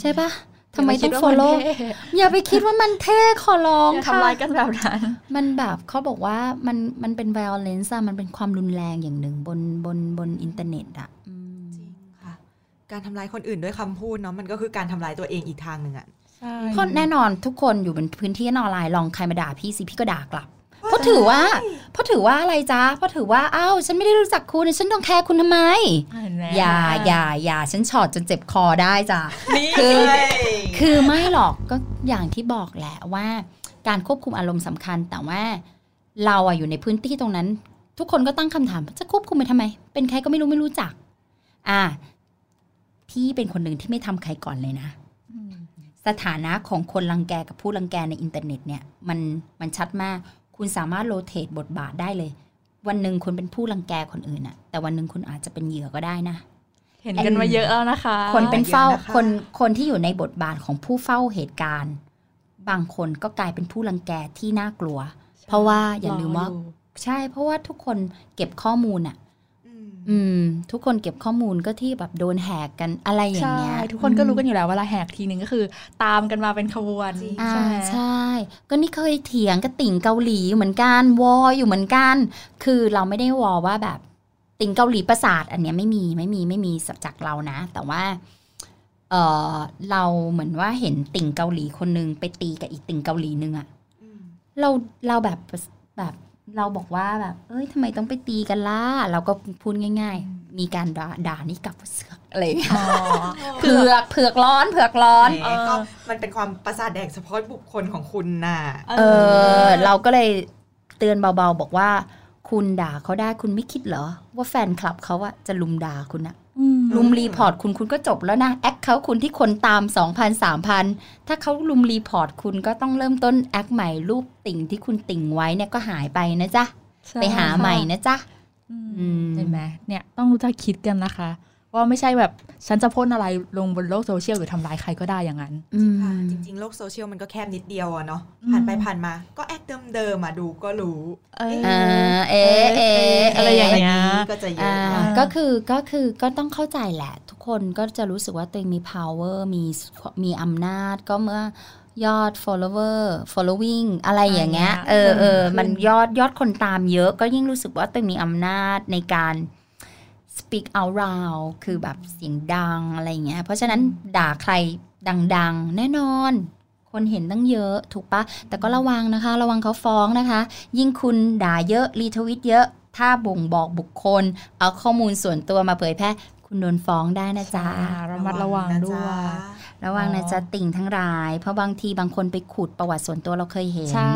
ใช่ปะทำไมต้อง follow อย่าไปคิดว่ามันเท่ขอร้องอย่าค่ะทำร้ายกันแบบนั้น มันแบบเขาบอกว่ามันมันเป็น violence อะมันเป็นความรุนแรงอย่างหนึ่งบนบนบนอินเทอร์เน็ตอะอืมจริงค่ะ การทำร้ายคนอื่นด้วยคำพูดเนาะมันก็คือการทำร้ายตัวเองอีกทางหนึ่งอะใช่เพราะแน่นอนทุกคนอยู่บนพื้นที่ออนไลน์ลองใครมาด่าพี่สิพี่ก็ด่ากลับ เพราะถือว่าเพราะถือว่าอะไรจ๊ะเพราะถือว่าอ้าวฉันไม่ได้รู้จักคุณฉันต้องแคร์คุณทำไมเห็นไหมอย่าอย่าอย่าฉันฉอดจนเจ็บคอได้จ้ะนี่คือคือไม่หรอกก็อย่างที่บอกแหละว่า การควบคุมอารมณ์สำคัญแต่ว่าเราอะอยู่ในพื้นที่ตรงนั้น ทุกคนก็ตั้งคำถามจะควบคุมไปทำไม เป็นใครก็ไม่รู้ไม่รู้จัก อะพี่เป็นคนหนึ่งที่ไม่ทำใครก่อนเลยนะสถานะของคนรังแกกับผู้รังแกในอินเทอร์เน็ตเนี่ยมันมันชัดมาก คุณสามารถ rotate บทบาทได้เลย วันหนึ่งคุณเป็นผู้รังแกคนอื่นอะแต่วันหนึ่งคุณอาจจะเป็นเหยื่อก็ได้นะ เห็นกันมาเยอะแล้วนะคะ คนเป็นเฝ้าเยอะนะคะคนคนที่อยู่ในบทบาทของผู้เฝ้าเหตุการณ์ บางคนก็กลายเป็นผู้รังแกที่น่ากลัว เพราะว่าอย่าลืมว่าใช่ เพราะว่าทุกคนเก็บข้อมูลอะ อืมอืม ทุกคนเก็บข้อมูลก็ที่แบบโดนแหกกันอะไรอย่างใช่เงี้ยทุกคนก็รู้กันอยู่แล้วเวลาแหกทีนึงก็คือ ตามกันมาเป็นขบวนจริงอ่าใช่ไหมใช่ ก็นี่เคยเถียงกับติ่งเกาหลีอยู่เหมือนกันวออยู่เหมือนกัน คือเราไม่ได้วอว่าแบบติ่งเกาหลีประสาท อันเนี้ยไม่มีไม่มีไม่มีสับจากเรานะ แต่ว่าเออเราเหมือนว่าเห็นติ่งเกาหลีคนนึงไปตีกับอีกติ่งเกาหลีนึงอะอืมเราเราแบบแบบ เราบอกว่าแบบ เอ้ยทำไมต้องไปตีกันล่ะ เราก็พูดง่าย ๆ มีการด่าด่านี่กลับว่าเสือกอะไรอย่างเงี้ยอ๋อเผือกเผือกร้อนเผือกร้อนแหมก็มันเป็นความประสาทแดกเฉพาะบุคคลของคุณน่ะ เออ เราก็เลยเตือนเบาๆบอกว่า คุณด่าเขาได้คุณไม่คิดเหรอ ว่าแฟนคลับเขาอะจะรุมด่าคุณอะอืม รุม report คุณคุณก็จบแล้วนะแอคเขาคุณที่คนตาม 2,000 3,000 ถ้าเขารุม report คุณก็ต้องเริ่มต้นแอคใหม่รูปติ่งที่คุณติ่งไว้เนี่ยก็หายไปนะจ๊ะใช่ไปหาใหม่นะจ๊ะอืมอืมเห็นไหมเนี่ยต้องรู้จักคิดกันนะคะ ว่าไม่ใช่แบบฉันจะพ่นอะไรลงบนโลกโซเชียลหรือทำร้ายใครก็ได้อย่างนั้นอืมค่ะจริงๆ โลกโซเชียลมันก็แคบนิดเดียวอะเนาะอืมผ่านไปผ่านมา ก็แอคเดิมๆมาดูก็รู้ เอออ่าเอะเอะอะไรอย่างเงี้ยก็จะเยอ่าอะนะก็คือก็คือก็ต้องเข้าใจแหละ ทุกคนก็จะรู้สึกว่าตัวเองมี power มีมีอำนาจก็เมื่อยอด follower following อะไรอย่างเงี้ยอ่าเออเออขึ้นมันยอดยอดคนตามเยอะก็ยิ่งรู้สึกว่าตัวเองมีอำนาจในการ speak out loud คือแบบเสียงดังอะไรอย่างเงี้ย เพราะฉะนั้นด่าใครดังๆ แน่นอน คนเห็นตั้งเยอะถูกปะ แต่ก็ระวังนะคะ ระวังเขาฟ้องนะคะ ยิ่งคุณด่าเยอะ รีทวิตเยอะ ถ้าบ่งบอกบุคคล เอาข้อมูลส่วนตัวมาเผยแพร่ คุณโดนฟ้องได้นะจ๊ะอ่าระมัดระวังด้วย ระวังนะอ๋อจ๊ะติ่งทั้งหลาย เพราะบางทีบางคนไปขุดประวัติส่วนตัวเราเคยเห็นใช่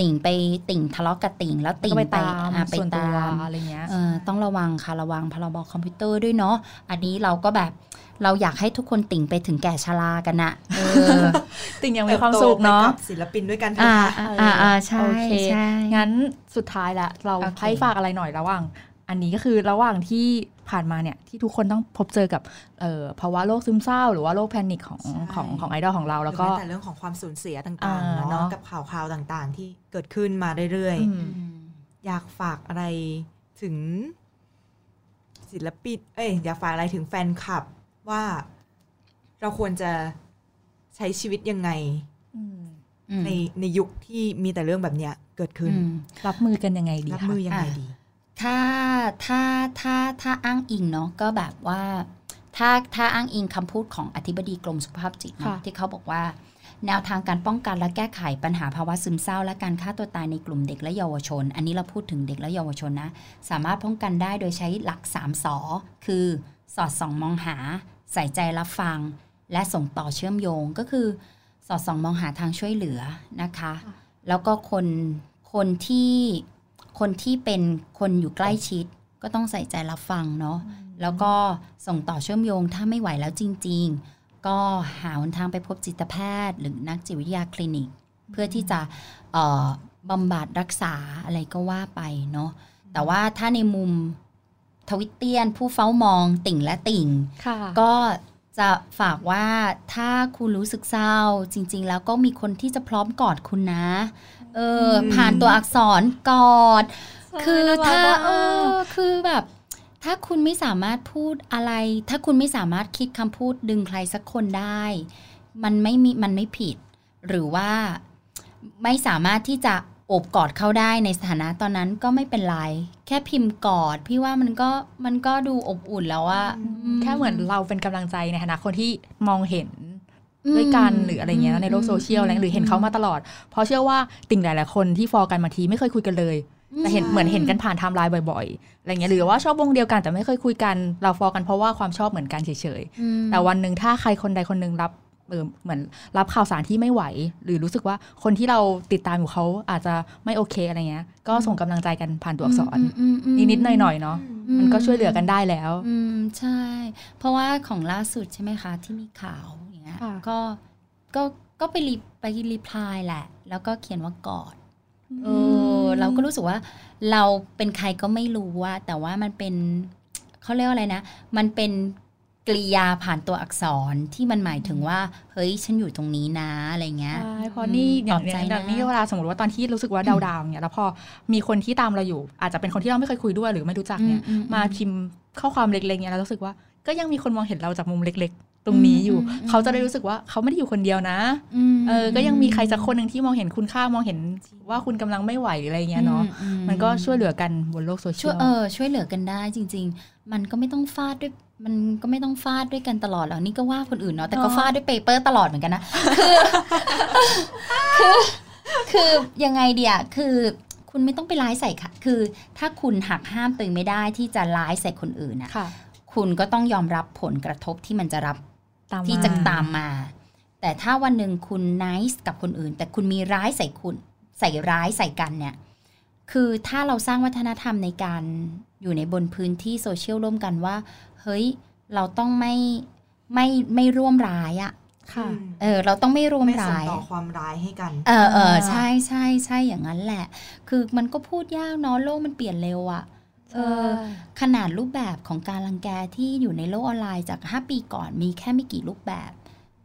ติ่งไปติ่งทะเลาะกับติ่ง แล้วติ่งก็ไปไปตามอะไปส่วนตัวตามอะไรเงี้ยเออต้องระวังค่ะระวังพรบคอมพิวเตอร์ด้วยเนาะอันนี้เราก็แบบเราอยากให้ทุกคนติ่งไปถึงแก่ชรากันนะเออติ่งยังมีความสุขเนาะติบโตไปกับศิลปินด้วยกันเถอ่าอะค่ะอ่าอ่าใช่โอเคใช่งั้นสุดท้ายละเราโอเคให้ฝากอะไรหน่อยระหว่าง อันนี้ก็คือระหว่างที่ผ่านมาเนี่ยที่ทุกคนต้องพบเจอกับเอ่อภาวะโรคซึมเศร้า หรือว่าโรคแพนิคของใช่ของของไอดอลของเราแล้วก็หรือม้แต่เรื่องของความสูญเสียต่างๆอ่าเนาะเนอะกับข่าวคราวต่างๆ ที่เกิดขึ้นมาเรื่อยอืมอืมๆอยากฝากอะไรถึงศิลปินเอ้ยอยากฝากอะไรถึงแฟนคลับว่าเราควรจะใช้ชีวิตยังไงอืมอืมในในยุคที่มีแต่เรื่องแบบเนี้ยเกิดขึ้นอืมรับมือกันยังไงดีรับคะมือยังไงอะดี ถ้าถ้าถ้าถ้าอ้างอิงเนาะก็แบบว่าถ้าถ้าอ้างอิงคำพูดของอธิบดีกรมสุขภาพจิตเนอะที่เขาบอกว่า แนวทางการป้องกันและแก้ไขปัญหาภาวะซึมเศร้า และการฆ่าตัวตายในกลุ่มเด็กและเยาวชน อันนี้เราพูดถึงเด็กและเยาวชนนะ สามารถป้องกันได้โดยใช้หลัก3สอคือสอดส่องมองหา ใส่ใจรับฟัง และส่งต่อเชื่อมโยงก็คือ สอดส่องมองหาทางช่วยเหลือนะคะ แล้วก็คนคนที่ คนที่เป็นคนอยู่ใกล้ชิด ก็ต้องใส่ใจรับฟังเนาะแล้วก็ส่งต่อเชื่อมโยงถ้าไม่ไหวแล้วจริง ๆ ก็หาหนทางไปพบจิตแพทย์ หรือนักจิตวิทยาคลินิก เพื่อที่จะเอ่อบำบัดรักษาอะไรก็ว่าไปเนาะแต่ว่าถ้าในมุมทวิตเตียน ผู้เฝ้ามองติ่งและติ่งค่ะก็จะฝากว่าถ้าคุณรู้สึกเศร้า จริง ๆ แล้วก็มีคนที่จะพร้อมกอดคุณนะ เอออมผ่านตัวอักษรกอด คือน่ารักถ้าอะเออคือแบบ ถ้าคุณไม่สามารถพูดอะไร ถ้าคุณไม่สามารถคิดคำพูดดึงใครสักคนได้ มันไม่มีมันไม่ผิด หรือว่าไม่สามารถที่จะโอบกอดเขาได้ในสถานะตอนนั้นก็ไม่เป็นไร แค่พิมพ์กอด พี่ว่ามันก็มันก็ดูอบอุ่นแล้วอะอืมแค่เหมือนเราเป็นกำลังใจในฐานะคนที่มองเห็น ด้วยกันหรืออะไรเงี้ยในโลกโซเชียลอะไรหรือเห็นเขามาตลอด เพราะเชื่อว่าติ่งหลายๆคนที่ฟอลกันบางทีไม่เคยคุยกันเลยแต่เห็นเหมือนเห็นกันผ่านไทม์ไลน์บ่อยๆ อะไรเงี้ยหรือว่าชอบวงเดียวกันแต่ไม่เคยคุยกันเราฟอลกันเพราะว่าความชอบเหมือนกันเฉยอืมๆแต่วันหนึ่งถ้าใครคนใดคนหนึ่งรับเออเหมือนรับข่าวสารที่ไม่ไหว หรือรู้สึกว่าคนที่เราติดตามอยู่เขาอาจจะไม่โอเคอะไรเงี้ย ก็ส่งกำลังใจกันผ่านตัวอักษรมอืมอืมนิดๆหน่อยๆเนาะอืมันก็ช่วยเหลือกันได้แล้ว อืมใช่ เพราะว่าของล่าสุดใช่ไหมคะที่มีข่าวอย่าง เงี้ยค่ะก็ก็ก็ไปรีไปรีพลายแหละ แล้วก็เขียนว่ากอดเออเราก็รู้สึกว่า เราเป็นใครก็ไม่รู้ว่าแต่ว่ามันเป็นเขาเรียกว่าอะไรนะ มันเป็นกริยาผ่านตัวอักษรที่มันหมายถึงว่า เฮ้ย ฉันอยู่ตรงนี้นะอะไรเงี้ยใช่เพราะนี่อย่างปลอบใจอย่างนะนี้เวลาสมมติว่าตอนที่รู้สึกว่าดาวๆเนี่ยแล้วพอมีคนที่ตามเราอยู่ อาจจะเป็นคนที่เราไม่เคยคุยด้วยหรือไม่รู้จักเนี่ยอืมอืมมาพิมพ์ข้อความเล็กๆเนี่ยเรารู้สึกว่าก็ยังมีคนมองเห็นเราจากมุมเล็ก ๆ ตรงนี้อยู่อืมอืมเขาจะได้รู้สึกว่าเขาไม่ได้อยู่คนเดียวนะมเออก็ยังมีใครสักคนหนึ่งที่มองเห็นคุณค่ามองเห็นว่าคุณกำลังไม่ไหวหรืออะไรเงี้ยเนาะอืมมันก็ช่วยเหลือกันบนโลกโซเชียลเออช่วยช่วยเหลือกันได้จริง ๆ มันก็ไม่ต้องฟาดด้วยมันก็ไม่ต้องฟาดด้วยกันตลอดหรอกนี่ก็ว่าคนอื่นเนาะแต่ก็เนาะฟาดด้วย paper ตลอดเหมือนกันนะคือคือคือยังไงเดียคือคุณไม่ต้องไปร้ายใส่ค่ะ คือถ้าคุณหักห้ามตัวเองไม่ได้ที่จะร้ายใส่คนอื่นนะค่ะคุณก็ต้องยอมรับผลกระทบที่มันจะรับตาม ที่มาจะตามมา แต่ถ้าวันหนึ่งคุณน c สกับคนอื่น แต่คุณมีร้ายใส่คุณใส่ร้ายใส่กันเนี่ย คือถ้าเราสร้างวัฒนธรรมในการอยู่ในบนพื้นที่โซเชียลร่วมกันว่า เฮ้ย เราต้องไม่ไม่ไม่ร่วมร้ายอะ่ะค่ะ เออ เราต้องไม่ร่วมไม่ส่งร้ายต่อความร้ายให้กัน เออเอออ่าใช่ใช่ใช่อย่างนั้นแหละ คือมันก็พูดยากเนาะโลกมันเปลี่ยนเร็วอะ่ะเออ ขนาดรูปแบบของการรังแกที่อยู่ในโลกออนไลน์จาก 5 ปีก่อนมีแค่ไม่กี่รูปแบบ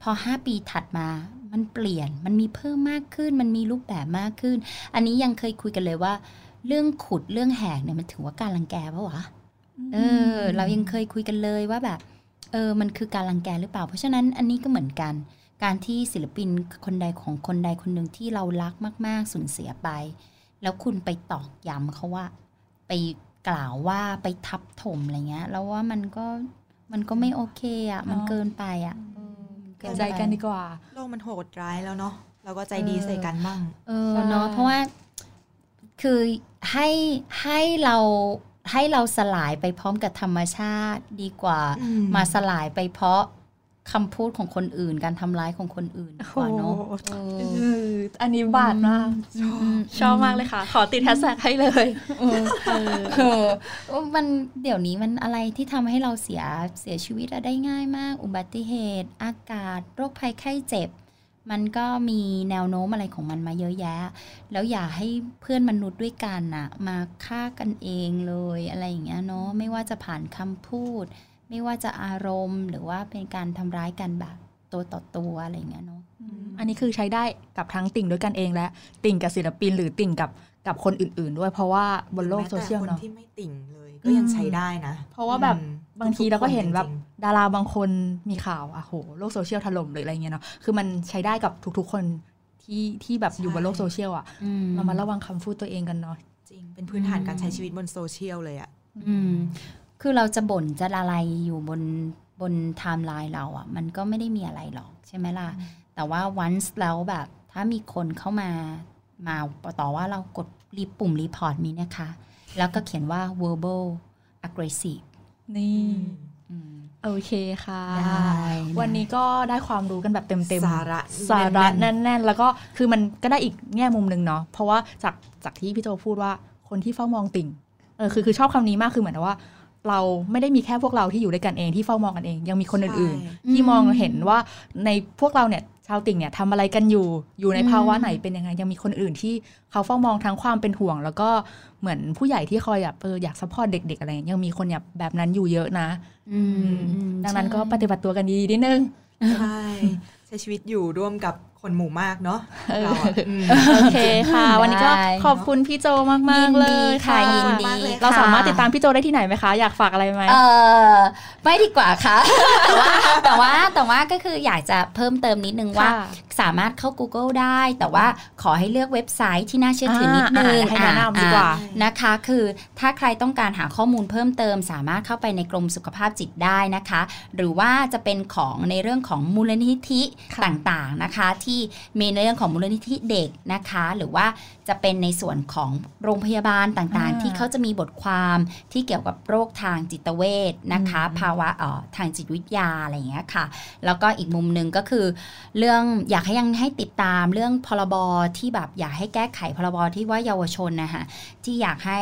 พอ 5 ปีถัดมามันเปลี่ยนมันมีเพิ่มมากขึ้น มันมีรูปแบบมากขึ้น อันนี้ยังเคยคุยกันเลยว่า เรื่องขุดเรื่องแหกเนี่ยมันถือว่าการรังแกปะวะเออ เรายังเคยคุยกันเลยว่าแบบ เออ มันคือการรังแกหรือเปล่า เพราะฉะนั้นอันนี้ก็เหมือนกัน การที่ศิลปินคนใดของคนใดคนหนึ่งที่เรารักมาก ๆสูญเสียไป แล้วคุณไปตอกย้ำเขาว่า ไป กล่าวว่าไปทับถมอะไรเงี้ย แล้วว่ามันก็มันก็ไม่โอเคอะ มันเนอะเกินไปอะเออมันเกิดใจกันดีกว่า โลกมันโหดร้ายแล้วเนาะเราก็ใจดีใส่กันบ้าง เออใช่เนาะเพราะว่าคือให้ให้เราให้เราสลายไปพร้อมกับธรรมชาติดีกว่าอืมมาสลายไปเพราะ คำพูดของคนอื่น การทำร้ายของคนอื่นดีกว่าเนาะเออเอออันนี้บาดมากมชอบมากเลยค่ะ ขอติดแฮชแท็กให้เลยเออมันเดี๋ยวนี้มันอะไรที่ทำให้เราเสียเสียชีวิตอะได้ง่ายมาก อุบัติเหตุ อากาศ โรคภัยไข้เจ็บ มันก็มีแนวโน้มอะไรของมันมาเยอะแยะ แล้วอย่าให้เพื่อนมนุษย์ด้วยกันน่ะมาฆ่ากันเองเลยอะไรอย่างเงี้ยเนาะไม่ว่าจะผ่านคำพูด ไม่ว่าจะอารมณ์หรือว่าเป็นการทำร้ายกันแบบตัวต่อตัวอะไรอย่างเงี้ยเนาะอันนี้คือใช้ได้กับทั้งติ่งด้วยกันเองและ ติ่งกับศิลปินหรือติ่งกับกับคนอื่นๆ ด้วยเพราะว่าบนโลกโซเชียลแม้แต่เนาะคนที่ไม่ติ่งเลยก็ยังใช้ได้นะ เพราะว่าแบบอืมบางทีเราก็เห็นแบบจริงดาราบางคนมีข่าวอะโหโลกโซเชียลถล่มหรืออะไรเงี้ยเนาะคือมันใช้ได้กับทุกๆคนที่ที่แบบอยู่บนโลกโซเชียลอะอืมเรามาระวังคำพูดตัวเองกันเนาะๆจริงเป็นพื้นฐานการใช้ชีวิตบนโซเชียลเลยอะอืม คือเราจะบ่นจะอะไรอยู่บนบนไทม์ไลน์เราอะ่ะ มันก็ไม่ได้มีอะไรหรอกใช่ไหมล่ะ แต่ว่า once แล้วแบบถ้ามีคนเข้ามามาต่อว่าเรากดรีบปุ่ม report มีนะคะ แล้วก็เขียนว่า verbal aggressive นี่อืมโอเคค่ะได้นะวันนี้ก็ได้ความรู้กันแบบเต็มๆ สาระสาระแน่นแน่น ๆ แล้วก็คือมันก็ได้อีกแง่มุมหนึ่งเนาะเพราะว่าจากจากที่พี่โจพูดว่าคนที่เฝ้ามองติ่งเออคือคือชอบคำนี้มากคือเหมือนว่า เราไม่ได้มีแค่พวกเราที่อยู่ด้วยกันเองที่เฝ้ามองกันเอง ยังมีคนอื่นๆ ที่มองเห็นว่าในพวกเราเนี่ยชาวติ่งเนี่ยทำอะไรกันอยู่อยู่ในภาวะไหนเป็นยังไงยังมีคนอื่นที่เขาเฝ้ามองทั้งความเป็นห่วง แล้วก็เหมือนผู้ใหญ่ที่คอยแบบเอออยาก support เด็ก ๆ อะไรอย่างเงี้ยยังมีคนแบบแบบนั้นอยู่เยอะนะอืมอืมดังนั้นก็ใช่ปฏิบัติตัวกันดีๆนิดนึงใช่ใช้ชีวิตอยู่ร่วมกับ คนหมู่มากเนาะเออเราอะอืมโอเคค่ะ วันนี้ก็ได้ขอบคุณพี่โจมากๆเลยค่ะยินดีมากเลยเราสามารถติดตามพี่โจได้ที่ไหนไหมคะ อยากฝากอะไรไหมเออไม่ดีกว่าค่ะแต่ว่าแต่ว่าแต่ว่าก็คืออยากจะเพิ่มเติมนิดนึงว่าค่ะ สามารถเข้า Google ได้ แต่ว่าขอให้เลือกเว็บไซต์ที่น่าเชื่อถือนิดนึงอ่าให้แนะนำดีกว่าอ่านะคะ คือถ้าใครต้องการหาข้อมูลเพิ่มเติม สามารถเข้าไปในกรมสุขภาพจิตได้นะคะ หรือว่าจะเป็นของในเรื่องของมูลนิธิต่างๆนะคะ ที่มีในเรื่องของมูลนิธิเด็กนะคะ หรือว่าจะเป็นในส่วนของโรงพยาบาลต่างๆ ที่เขาจะมีบทความที่เกี่ยวกับโรคทางจิตเวชนะคะ ภาวะเอ่อทางจิตวิทยาอะไรอย่างเงี้ยค่ะ แล้วก็อีกมุมหนึ่งก็คือ เรื่องอยากให้ยังให้ติดตามเรื่องพรบที่แบบอยากให้แก้ไขพรบที่ว่าเยาวชนนะคะที่อยากให้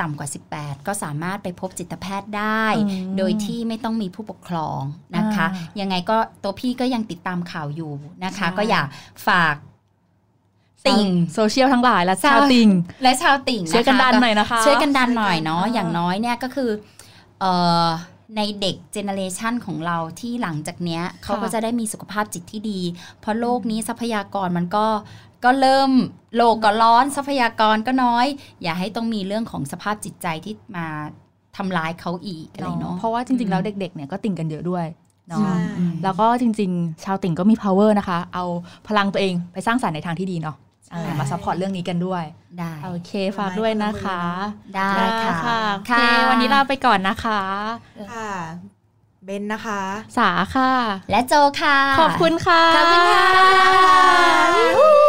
ต่ำกว่า 18 ก็สามารถไปพบจิตแพทย์ได้อืมโดยที่ไม่ต้องมีผู้ปกครองนะคะอ่ายังไงก็ตัวพี่ก็ยังติดตามข่าวอยู่นะคะใช่ก็อยากฝากติ่งโซเชียลทั้งหลายและชาวชาวติ่งและชาวติ่งะคะช่วยกันดันหน่อยนะคะช่วยกันดันหน่อยเนาะอ่าอย่างน้อยเนี่ยก็คือเอ่อ ในเด็กเจเนเรชันของเราที่หลังจากเนี้ยเขาก็จะได้มีสุขภาพจิตที่ดี เพราะโลกนี้ทรัพยากรมันก็ก็เริ่มโลกก็ร้อนทรัพยากรก็น้อย อย่าให้ต้องมีเรื่องของสภาพจิตใจที่มาทำร้ายเขาอีกอะไรเนาะเพราะว่าจริงๆแล้วเด็กๆเนี่ยก็ติ่งกันเยอะด้วยเนาะใช่แล้วก็จริง ๆ ชาวติ่งก็มี power นะคะ เอาพลังตัวเองไปสร้างสรรค์ในทางที่ดีเนาะเออ มา support เรื่องนี้กันด้วย ได้โอเคฝากด้วยนะคะ ได้ได้ค่ะค่ะโอเควันนี้ลาไปก่อนนะคะค่ะเบนนะคะ สาค่ะ และโจค่ะ ขอบคุณค่ะ ขอบคุณค่ะ